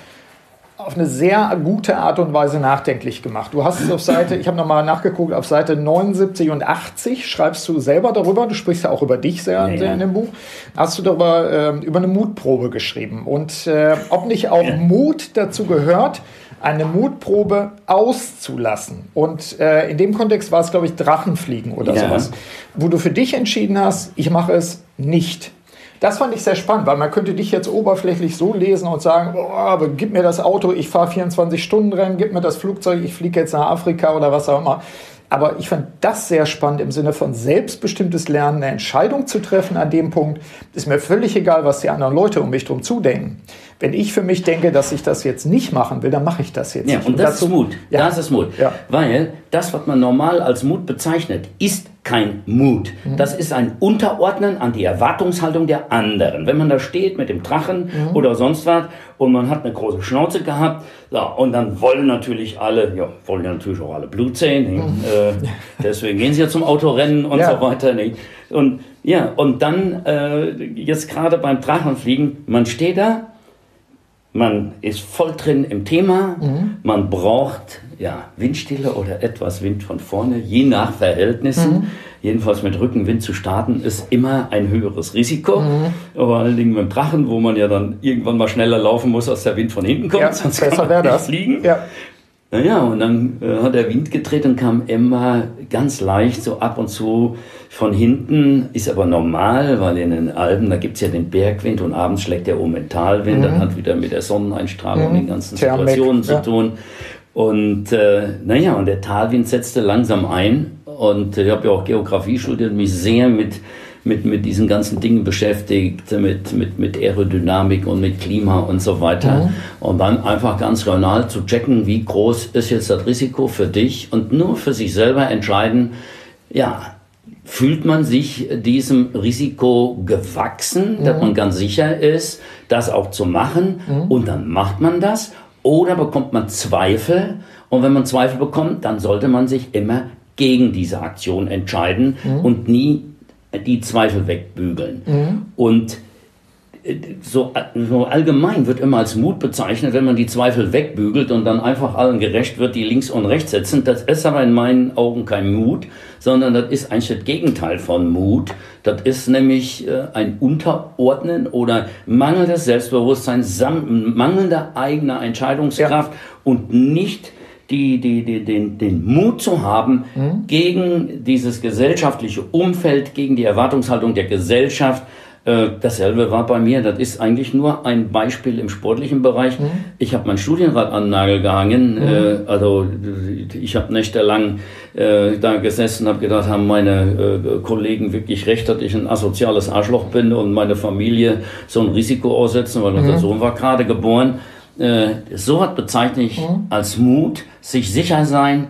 auf eine sehr gute Art und Weise nachdenklich gemacht. Du hast es auf Seite, ich habe nochmal nachgeguckt, auf Seite 79 und 80 schreibst du selber darüber, du sprichst ja auch über dich sehr, ja, sehr in dem Buch, hast du darüber äh, über eine Mutprobe geschrieben und äh, ob nicht auch ja. Mut dazu gehört, eine Mutprobe auszulassen. Und äh, in dem Kontext war es, glaube ich, Drachenfliegen oder ja. sowas, wo du für dich entschieden hast, ich mache es nicht. Das fand ich sehr spannend, weil man könnte dich jetzt oberflächlich so lesen und sagen, oh, gib mir das Auto, ich fahre 24 Stunden Rennen, gib mir das Flugzeug, ich fliege jetzt nach Afrika oder was auch immer. Aber ich fand das sehr spannend im Sinne von selbstbestimmtes Lernen, eine Entscheidung zu treffen an dem Punkt. Ist mir völlig egal, was die anderen Leute um mich drum zudenken. Wenn ich für mich denke, dass ich das jetzt nicht machen will, dann mache ich das jetzt ja, nicht. Und, und das dazu, ist Mut. Ja. Das ist Mut. Ja. Weil das, was man normal als Mut bezeichnet, ist kein Mut. Mhm. Das ist ein Unterordnen an die Erwartungshaltung der anderen. Wenn man da steht mit dem Drachen mhm. oder sonst was und man hat eine große Schnauze gehabt, so, und dann wollen natürlich alle, ja, wollen ja natürlich auch alle Blut sehen. Mhm. Äh, deswegen gehen sie ja zum Autorennen und ja. so weiter. Nicht? Und ja, und dann äh, jetzt gerade beim Drachenfliegen, man steht da man ist voll drin im Thema, mhm. man braucht ja, Windstille oder etwas Wind von vorne, je nach Verhältnissen. Mhm. Jedenfalls mit Rückenwind zu starten, ist immer ein höheres Risiko. Mhm. Vor allen Dingen mit dem Drachen, wo man ja dann irgendwann mal schneller laufen muss, als der Wind von hinten kommt. Ja, sonst besser wäre das. Fliegen. Ja. Naja, und dann äh, hat der Wind gedreht und kam immer ganz leicht so ab und zu von hinten. Ist aber normal, weil in den Alpen, da gibt es ja den Bergwind und abends schlägt der um den Talwind. Mhm. Dann hat wieder mit der Sonneneinstrahlung mhm. den ganzen Thermik, Situationen zu tun. Und äh, naja, und der Talwind setzte langsam ein. Und ich habe ja auch Geografie studiert, mich sehr mit mit, mit diesen ganzen Dingen beschäftigt, mit, mit, mit Aerodynamik und mit Klima und so weiter. Mhm. Und dann einfach ganz real zu checken, wie groß ist jetzt das Risiko für dich und nur für sich selber entscheiden, ja, fühlt man sich diesem Risiko gewachsen, mhm. dass man ganz sicher ist, das auch zu machen mhm. und dann macht man das oder bekommt man Zweifel und wenn man Zweifel bekommt, dann sollte man sich immer gegen diese Aktion entscheiden mhm. und nie die Zweifel wegbügeln. Mhm. Und so, so, allgemein wird immer als Mut bezeichnet, wenn man die Zweifel wegbügelt und dann einfach allen gerecht wird, die links und rechts sitzen. Das ist aber in meinen Augen kein Mut, sondern das ist eigentlich das Gegenteil von Mut. Das ist nämlich äh, ein Unterordnen oder mangelndes Selbstbewusstsein, mangelnde eigener Entscheidungskraft ja. und nicht die, die, die, den, den Mut zu haben, mhm. gegen dieses gesellschaftliche Umfeld, gegen die Erwartungshaltung der Gesellschaft. Äh, dasselbe war bei mir. Das ist eigentlich nur ein Beispiel im sportlichen Bereich. Mhm. Ich habe mein Studienrad an den Nagel gehangen. Mhm. Äh, also ich habe nächtelang äh, da gesessen, habe gedacht, haben meine äh, Kollegen wirklich recht, dass ich ein asoziales Arschloch bin und meine Familie so ein Risiko aussetzen, weil unser mhm. Sohn war gerade geboren. Äh, so was bezeichne ich mhm. als Mut, sich sicher sein,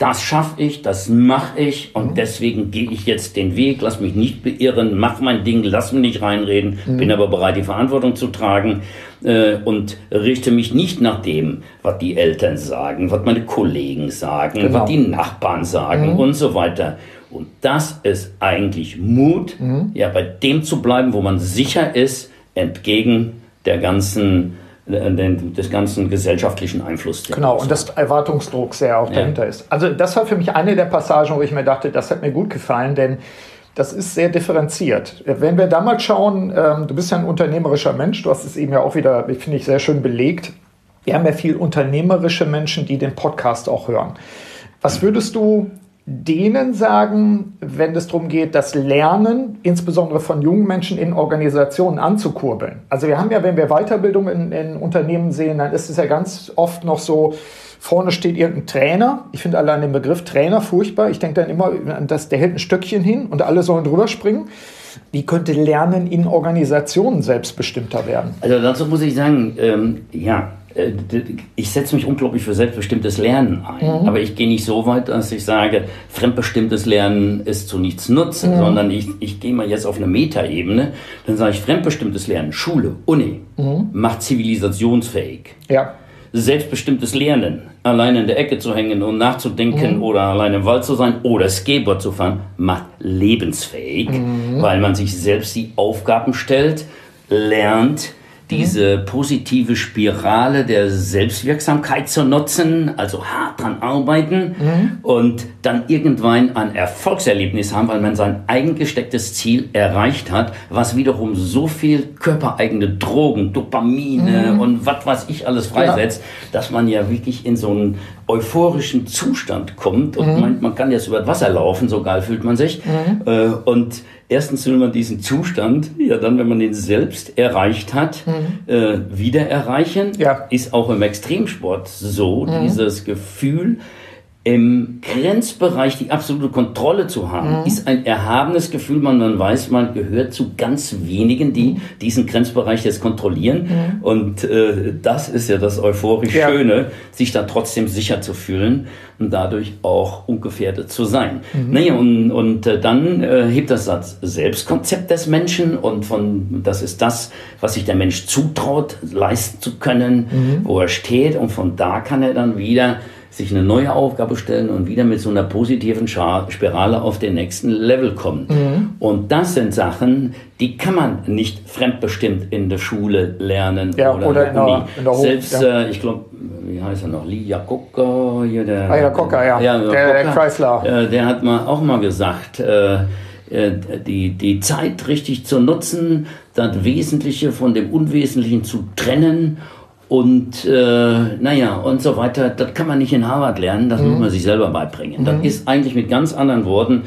das schaffe ich, das mache ich und mhm. deswegen gehe ich jetzt den Weg, lass mich nicht beirren, mach mein Ding, lass mich nicht reinreden, mhm. bin aber bereit, die Verantwortung zu tragen äh, und richte mich nicht nach dem, was die Eltern sagen, was meine Kollegen sagen, genau. was die Nachbarn sagen mhm. und so weiter. Und das ist eigentlich Mut, mhm. ja, bei dem zu bleiben, wo man sicher ist, entgegen der ganzen des ganzen gesellschaftlichen Einflusses. Genau, und des Erwartungsdrucks, der auch ja. dahinter ist. Also das war für mich eine der Passagen, wo ich mir dachte, das hat mir gut gefallen, denn das ist sehr differenziert. Wenn wir da mal schauen, ähm, du bist ja ein unternehmerischer Mensch, du hast es eben ja auch wieder, finde ich, sehr schön belegt. Wir haben ja viel unternehmerische Menschen, die den Podcast auch hören. Was würdest du denen sagen, wenn es darum geht, das Lernen, insbesondere von jungen Menschen in Organisationen anzukurbeln? Also wir haben ja, wenn wir Weiterbildung in, in Unternehmen sehen, dann ist es ja ganz oft noch so, vorne steht irgendein Trainer. Ich finde allein den Begriff Trainer furchtbar. Ich denke dann immer, dass der hält ein Stöckchen hin und alle sollen drüber springen. Wie könnte Lernen in Organisationen selbstbestimmter werden? Also dazu muss ich sagen, ähm, ja, ich setze mich unglaublich für selbstbestimmtes Lernen ein, mhm. aber ich gehe nicht so weit, dass ich sage, fremdbestimmtes Lernen ist zu nichts nutzen, mhm. sondern ich, ich gehe mal jetzt auf eine Metaebene, dann sage ich, fremdbestimmtes Lernen, Schule, Uni, mhm. macht zivilisationsfähig. Ja. Selbstbestimmtes Lernen, allein in der Ecke zu hängen und nachzudenken mhm. oder allein im Wald zu sein oder Skateboard zu fahren, macht lebensfähig, mhm. weil man sich selbst die Aufgaben stellt, lernt, diese positive Spirale der Selbstwirksamkeit zu nutzen, also hart dran arbeiten mhm. und dann irgendwann ein Erfolgserlebnis haben, weil man sein eigengestecktes Ziel erreicht hat, was wiederum so viel körpereigene Drogen, Dopamine mhm. und was weiß ich alles freisetzt, ja. dass man ja wirklich in so einen euphorischen Zustand kommt und mhm. meint, man kann jetzt über das Wasser laufen, so geil fühlt man sich. Mhm. Äh, und erstens will man diesen Zustand, ja dann, wenn man den selbst erreicht hat, mhm. äh, wieder erreichen. Ja. Ist auch im Extremsport so, mhm. dieses Gefühl, im Grenzbereich die absolute Kontrolle zu haben, mhm. ist ein erhabenes Gefühl. Man, man weiß, man gehört zu ganz wenigen, die diesen Grenzbereich jetzt kontrollieren. Mhm. Und äh, das ist ja das euphorisch ja. Schöne, sich da trotzdem sicher zu fühlen und dadurch auch ungefährdet zu sein. Mhm. Naja, und, und äh, dann äh, hebt das das Selbstkonzept des Menschen und von das ist das, was sich der Mensch zutraut, leisten zu können, mhm. wo er steht. Und von da kann er dann wieder sich eine neue Aufgabe stellen und wieder mit so einer positiven Spirale auf den nächsten Level kommen. Mhm. Und das sind Sachen, die kann man nicht fremdbestimmt in der Schule lernen ja, oder, oder in, der Uni. In der Selbst, ja. äh, ich glaube, wie heißt er noch? Lee Iacocca, hier der. Ah, Iacocca, ja. ja der, der, der Chrysler. Äh, der hat mal auch mal gesagt, äh, äh, die, die Zeit richtig zu nutzen, das Wesentliche von dem Unwesentlichen zu trennen und äh, naja, und so weiter. Das kann man nicht in Harvard lernen, das mhm. muss man sich selber beibringen. Mhm. Das ist eigentlich mit ganz anderen Worten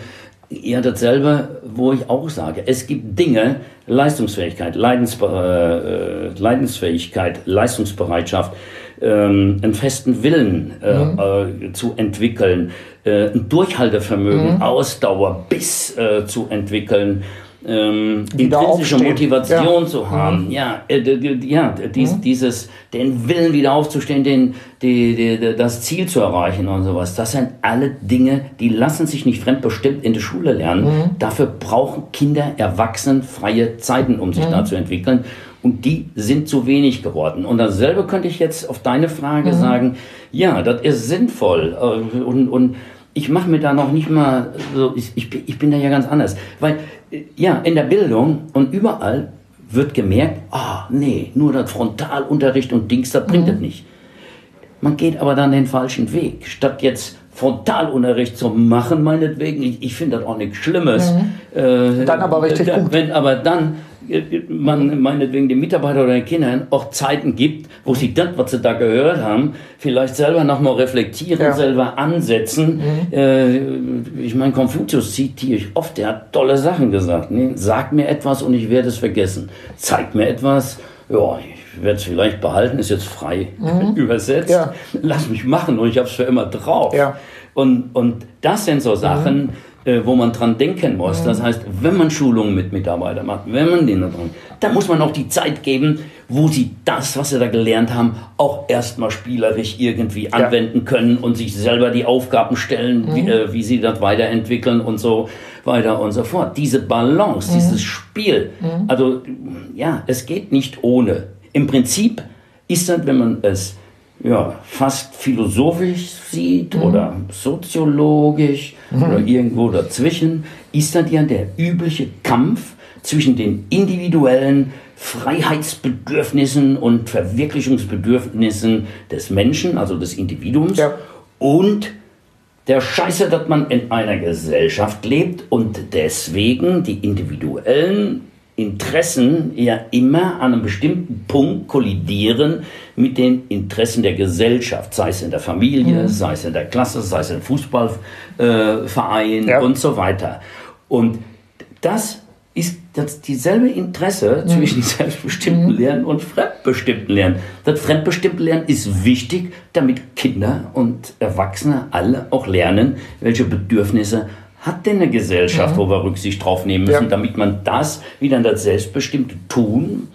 eher dasselbe, wo ich auch sage, es gibt Dinge, Leistungsfähigkeit, Leidensbe äh, Leidensfähigkeit, Leistungsbereitschaft, ähm, einen festen Willen äh, mhm. äh, zu entwickeln, äh, ein Durchhaltevermögen, mhm. Ausdauer, Biss äh, zu entwickeln, ähm, intrinsische Motivation ja. zu haben, mhm. ja, äh, ja dies, mhm. dieses, den Willen wieder aufzustehen, den, die, die, das Ziel zu erreichen und sowas. Das sind alle Dinge, die lassen sich nicht fremdbestimmt in der Schule lernen. Mhm. Dafür brauchen Kinder, Erwachsene freie Zeiten, um sich mhm. da zu entwickeln. Und die sind zu wenig geworden. Und dasselbe könnte ich jetzt auf deine Frage mhm. sagen. Ja, das ist sinnvoll. Äh, und, und ich mache mir da noch nicht mal so, ich, ich, ich bin da ja ganz anders. Weil ja, in der Bildung und überall wird gemerkt, ah, nee, nur das Frontalunterricht und Dings, das bringt mhm. es nicht. Man geht aber dann den falschen Weg. Statt jetzt Frontalunterricht zu machen, meinetwegen, ich, ich finde das auch nichts Schlimmes. Mhm. Äh, dann aber richtig gut. Wenn aber dann man meinetwegen den Mitarbeiter oder den Kindern auch Zeiten gibt, wo sie das, was sie da gehört haben, vielleicht selber nochmal reflektieren, ja. selber ansetzen. Mhm. Äh, ich meine, Konfuzius zitiere ich oft, der hat tolle Sachen gesagt. Ne? Sag mir etwas und ich werde es vergessen. Zeig mir etwas, ja, ich werde es vielleicht behalten, ist jetzt frei mhm. übersetzt. Ja. Lass mich machen und ich habe es für immer drauf. Ja. Und, und das sind so Sachen, mhm wo man dran denken muss. Das heißt, wenn man Schulungen mit Mitarbeitern macht, wenn man denen dran, dann muss man auch die Zeit geben, wo sie das, was sie da gelernt haben, auch erstmal spielerisch irgendwie ja. anwenden können und sich selber die Aufgaben stellen, mhm. wie, äh, wie, sie das weiterentwickeln und so weiter und so fort. Diese Balance, mhm. dieses Spiel, mhm. also ja, es geht nicht ohne. Im Prinzip ist das, wenn man es ja, fast philosophisch sieht mhm. oder soziologisch mhm. oder irgendwo dazwischen, ist das ja der übliche Kampf zwischen den individuellen Freiheitsbedürfnissen und Verwirklichungsbedürfnissen des Menschen, also des Individuums, ja. und der Scheiße, dass man in einer Gesellschaft lebt und deswegen die individuellen Interessen ja immer an einem bestimmten Punkt kollidieren mit den Interessen der Gesellschaft, sei es in der Familie, mhm. sei es in der Klasse, sei es im Fußballverein äh, ja. und so weiter. Und das ist das dieselbe Interesse mhm. zwischen selbstbestimmten mhm. Lernen und fremdbestimmten Lernen. Das fremdbestimmte Lernen ist wichtig, damit Kinder und Erwachsene alle auch lernen, welche Bedürfnisse hat denn eine Gesellschaft, mhm. wo wir Rücksicht drauf nehmen müssen, ja. damit man das wieder in das selbstbestimmte Tun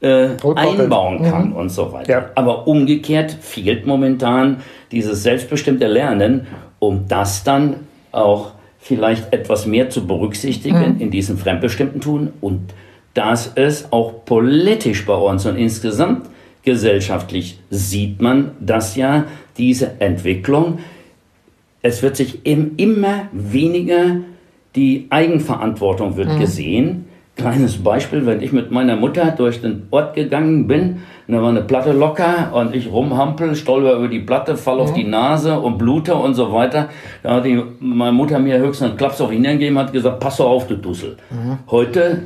äh, einbauen kann mhm. und so weiter. Ja. Aber umgekehrt fehlt momentan dieses selbstbestimmte Lernen, um das dann auch vielleicht etwas mehr zu berücksichtigen mhm. in diesem fremdbestimmten Tun und dass es auch politisch bei uns und insgesamt gesellschaftlich sieht man, dass ja diese Entwicklung es wird sich eben immer weniger die Eigenverantwortung wird mhm. gesehen. Kleines Beispiel, wenn ich mit meiner Mutter durch den Ort gegangen bin, da war eine Platte locker und ich rumhampel, stolper über die Platte, fall auf die Nase und blute und so weiter. Da hat die, meine Mutter mir höchstens einen Klaps auf ihn gegeben, hat gesagt, pass auf, du Dussel. Mhm. Heute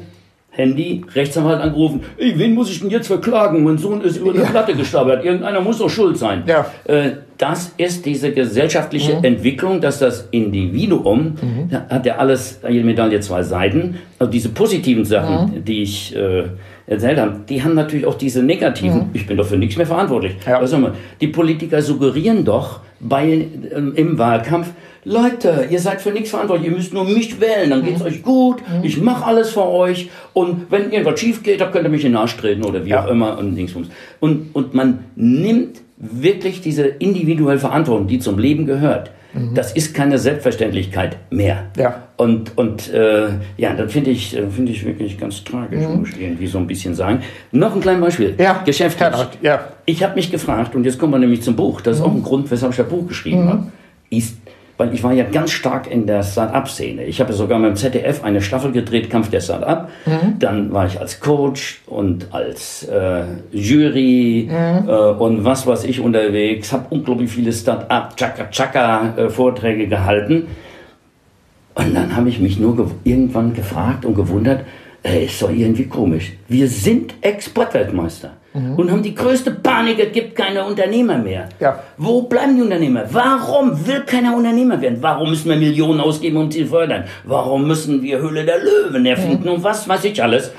Handy, Rechtsanwalt angerufen. Ey, wen muss ich denn jetzt verklagen? Mein Sohn ist über eine ja. Platte gestabbert. Irgendeiner muss doch schuld sein. Ja. Äh, das ist diese gesellschaftliche mhm. Entwicklung, dass das Individuum, mhm. da hat ja alles, jede Medaille zwei Seiten, also diese positiven Sachen, mhm. die ich äh, erzählt habe, die haben natürlich auch diese negativen, mhm. ich bin doch für nichts mehr verantwortlich. Ja. Also, die Politiker suggerieren doch bei, ähm, im Wahlkampf, Leute, ihr seid für nichts verantwortlich, ihr müsst nur mich wählen, dann geht's mhm. euch gut, mhm. ich mache alles für euch und wenn irgendwas schief geht, dann könnt ihr mich in den Arsch treten oder wie ja. auch immer und Dingsbums. Und, und man nimmt wirklich diese individuelle Verantwortung, die zum Leben gehört. Mhm. Das ist keine Selbstverständlichkeit mehr. Ja. Und, und äh, ja, das finde ich, äh, finde ich wirklich ganz tragisch, mhm. muss ich irgendwie so ein bisschen sagen. Noch ein kleines Beispiel. Ja. Geschäftlich. Ja. Ich habe mich gefragt, und jetzt kommen wir nämlich zum Buch, das ist mhm. auch ein Grund, weshalb ich das Buch geschrieben mhm. habe, ist weil ich war ja ganz stark in der Start-up-Szene. Ich habe sogar mit dem ZDF eine Staffel gedreht, Kampf der Start-up. Mhm. Dann war ich als Coach und als äh, Jury mhm. äh, und was weiß ich unterwegs, habe unglaublich viele Start-up, Chaka-Chaka-Vorträge äh, gehalten. Und dann habe ich mich nur ge irgendwann gefragt und gewundert, ey, ist doch irgendwie komisch. Wir sind Exportweltmeister mhm. und haben die größte Panik, es gibt keine Unternehmer mehr. Ja. Wo bleiben die Unternehmer? Warum will keiner Unternehmer werden? Warum müssen wir Millionen ausgeben, um sie zu fördern? Warum müssen wir Höhle der Löwen erfinden mhm. und was weiß ich alles?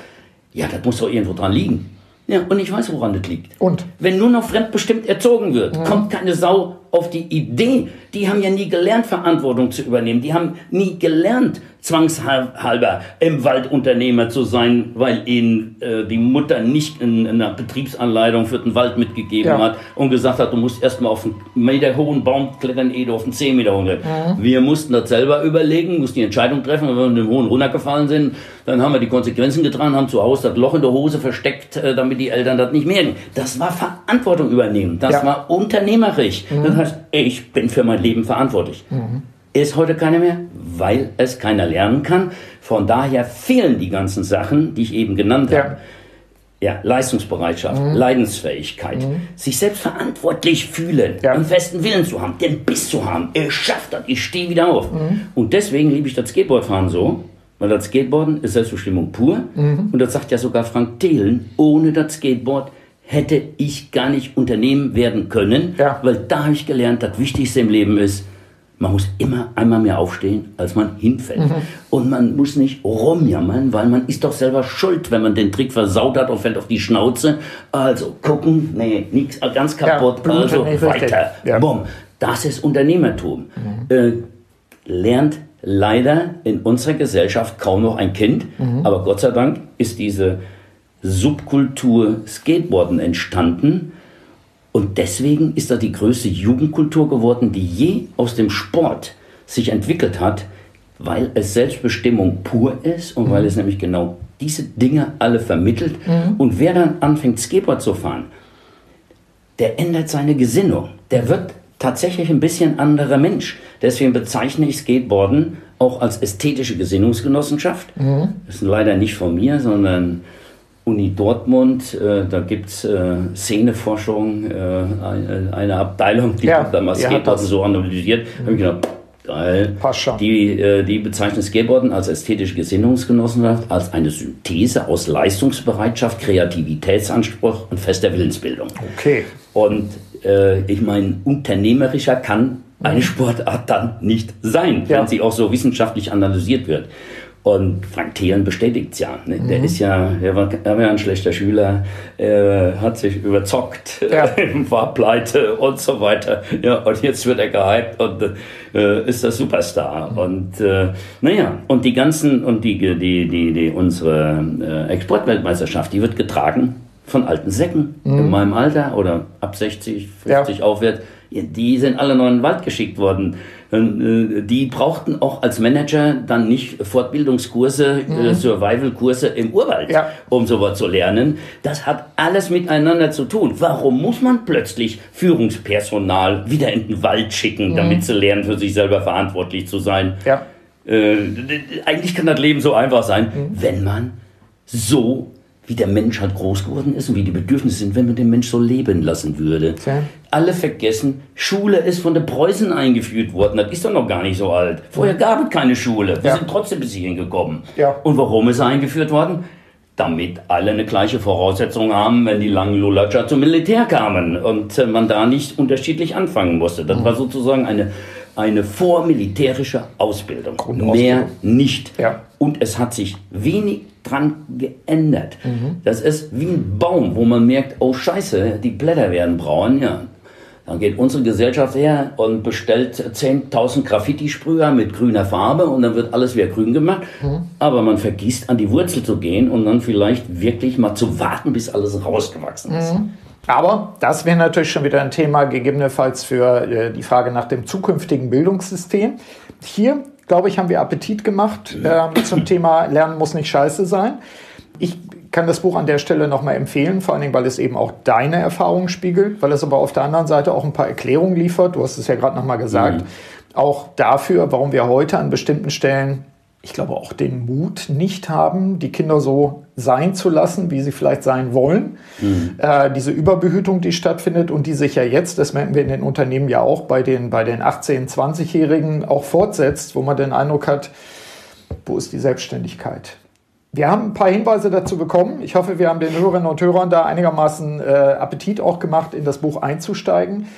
Ja, das muss doch irgendwo dran liegen. Ja, und ich weiß, woran das liegt. Und? Wenn nur noch fremdbestimmt erzogen wird, mhm. kommt keine Sau auf die Idee. Die haben ja nie gelernt, Verantwortung zu übernehmen. Die haben nie gelernt, zwangshalber im Wald Unternehmer zu sein, weil ihnen äh, die Mutter nicht in, in einer Betriebsanleitung für den Wald mitgegeben ja. hat und gesagt hat, du musst erstmal auf einen Meter hohen Baum klettern, ehe du auf einen 10 Meter hohen mhm. Wir mussten das selber überlegen, mussten die Entscheidung treffen, wenn wir in den hohen runtergefallen sind, dann haben wir die Konsequenzen getragen, haben zu Hause das Loch in der Hose versteckt, äh, damit die Eltern das nicht merken. Das war Verantwortung übernehmen, das ja. war unternehmerisch. Mhm. Das heißt, ich bin für mein Leben verantwortlich. Mhm. Ist heute keiner mehr, weil es keiner lernen kann. Von daher fehlen die ganzen Sachen, die ich eben genannt ja. habe. Ja, Leistungsbereitschaft, mhm. Leidensfähigkeit, mhm. sich selbst verantwortlich fühlen, ja. einen festen Willen zu haben, den Biss zu haben. Ich schaff das, ich stehe wieder auf. Mhm. Und deswegen liebe ich das Skateboardfahren so, weil das Skateboarden ist Selbstbestimmung pur. Mhm. Und das sagt ja sogar Frank Thelen, ohne das Skateboard hätte ich gar nicht Unternehmen werden können, ja. weil da habe ich gelernt, das Wichtigste im Leben ist, man muss immer einmal mehr aufstehen, als man hinfällt. Mhm. Und man muss nicht rumjammern, weil man ist doch selber schuld, wenn man den Trick versaut hat und fällt auf die Schnauze. Also gucken, nee, nichts, ganz kaputt, ja, also weiter. Ja. Bumm. Das ist Unternehmertum. Mhm. Äh, lernt leider in unserer Gesellschaft kaum noch ein Kind, mhm. aber Gott sei Dank ist diese Subkultur Skateboarden entstanden und deswegen ist er die größte Jugendkultur geworden, die je aus dem Sport sich entwickelt hat, weil es Selbstbestimmung pur ist und mhm. weil es nämlich genau diese Dinge alle vermittelt. Mhm. Und wer dann anfängt, Skateboard zu fahren, der ändert seine Gesinnung. Der wird tatsächlich ein bisschen anderer Mensch. Deswegen bezeichne ich Skateboarden auch als ästhetische Gesinnungsgenossenschaft. Mhm. Das ist leider nicht von mir, sondern Uni Dortmund, äh, da gibt es äh, Szeneforschung, äh, eine Abteilung, die ja, da mal Skateboarden so analysiert. Mhm. habe ich gedacht, geil. Die, äh, die bezeichnen Skateboarden als ästhetische Gesinnungsgenossenschaft, als eine Synthese aus Leistungsbereitschaft, Kreativitätsanspruch und fester Willensbildung. Okay. Und äh, ich meine, unternehmerischer kann eine mhm. Sportart dann nicht sein, ja. wenn sie auch so wissenschaftlich analysiert wird. Und Frank Thelen bestätigt es ja. Ne? Mhm. Der ist ja, der war, er war ein schlechter Schüler, er hat sich überzockt, ja. war pleite und so weiter. Ja, und jetzt wird er gehypt und äh, ist der Superstar. Mhm. Und äh, naja, und die ganzen, und die, die, die, die unsere äh, Exportweltmeisterschaft, die wird getragen von alten Säcken mhm. in meinem Alter oder ab 60, 50 ja. aufwärts. Die sind alle noch in den Wald geschickt worden äh, die brauchten auch als Manager dann nicht Fortbildungskurse, äh, mhm. Survival-Kurse im Urwald, ja. um sowas zu lernen. Das hat alles miteinander zu tun. Warum muss man plötzlich Führungspersonal wieder in den Wald schicken, mhm. damit sie lernen, für sich selber verantwortlich zu sein? Ja. Äh, eigentlich kann das Leben so einfach sein, mhm. wenn man so wie der Mensch halt groß geworden ist und wie die Bedürfnisse sind, wenn man den Mensch so leben lassen würde. Ja. Alle vergessen, Schule ist von den Preußen eingeführt worden. Das ist doch noch gar nicht so alt. Vorher gab es keine Schule. Wir ja. sind trotzdem bis hierhin gekommen. Ja. Und warum ist er eingeführt worden? Damit alle eine gleiche Voraussetzung haben, wenn die langen Lullatscher zum Militär kamen und äh, man da nicht unterschiedlich anfangen musste. Das mhm. war sozusagen eine eine vormilitärische Ausbildung. Mehr nicht. Ja. Und es hat sich wenig dran geändert. Mhm. Das ist wie ein Baum, wo man merkt, oh Scheiße, die Blätter werden braun. Ja. Dann geht unsere Gesellschaft her und bestellt 10.000 Graffiti-Sprüher mit grüner Farbe und dann wird alles wieder grün gemacht. Mhm. Aber man vergisst, an die Wurzel zu gehen und dann vielleicht wirklich mal zu warten, bis alles rausgewachsen ist. Mhm. Aber das wäre natürlich schon wieder ein Thema, gegebenenfalls für äh, die Frage nach dem zukünftigen Bildungssystem. Hier, glaube ich, haben wir Appetit gemacht äh, zum Thema Lernen muss nicht scheiße sein. Ich kann das Buch an der Stelle nochmal empfehlen, vor allen Dingen, weil es eben auch deine Erfahrungen spiegelt, weil es aber auf der anderen Seite auch ein paar Erklärungen liefert. Du hast es ja gerade nochmal gesagt. Mhm. Auch dafür, warum wir heute an bestimmten Stellen ich glaube, auch den Mut nicht haben, die Kinder so sein zu lassen, wie sie vielleicht sein wollen. Mhm. Äh, diese Überbehütung, die stattfindet und die sich ja jetzt, das merken wir in den Unternehmen ja auch bei den, bei den 18-, 20-Jährigen auch fortsetzt, wo man den Eindruck hat, wo ist die Selbstständigkeit? Wir haben ein paar Hinweise dazu bekommen. Ich hoffe, wir haben den Hörerinnen und Hörern da einigermaßen äh, Appetit auch gemacht, in das Buch einzusteigen.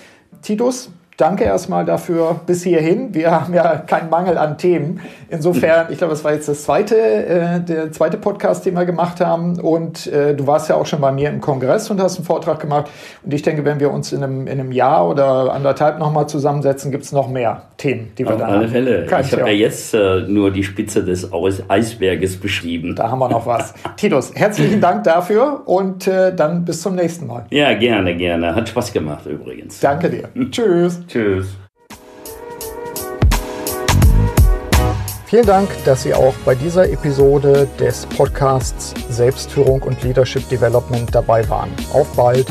Titus, danke erstmal dafür bis hierhin. Wir haben ja keinen Mangel an Themen. Insofern, ich glaube, es war jetzt das zweite, äh, der zweite Podcast, den wir gemacht haben. Und äh, du warst ja auch schon bei mir im Kongress und hast einen Vortrag gemacht. Und ich denke, wenn wir uns in einem, in einem Jahr oder anderthalb nochmal zusammensetzen, gibt es noch mehr Themen, die wir Auf dann haben. Auf alle Fälle. Kann ich habe ja jetzt äh, nur die Spitze des Eisberges beschrieben. Da haben wir noch was. Titus, herzlichen Dank dafür und äh, dann bis zum nächsten Mal. Ja, gerne, gerne. Hat Spaß gemacht übrigens. Danke dir. Tschüss. Tschüss. Vielen Dank, dass Sie auch bei dieser Episode des Podcasts Selbstführung und Leadership Development dabei waren. Auf bald!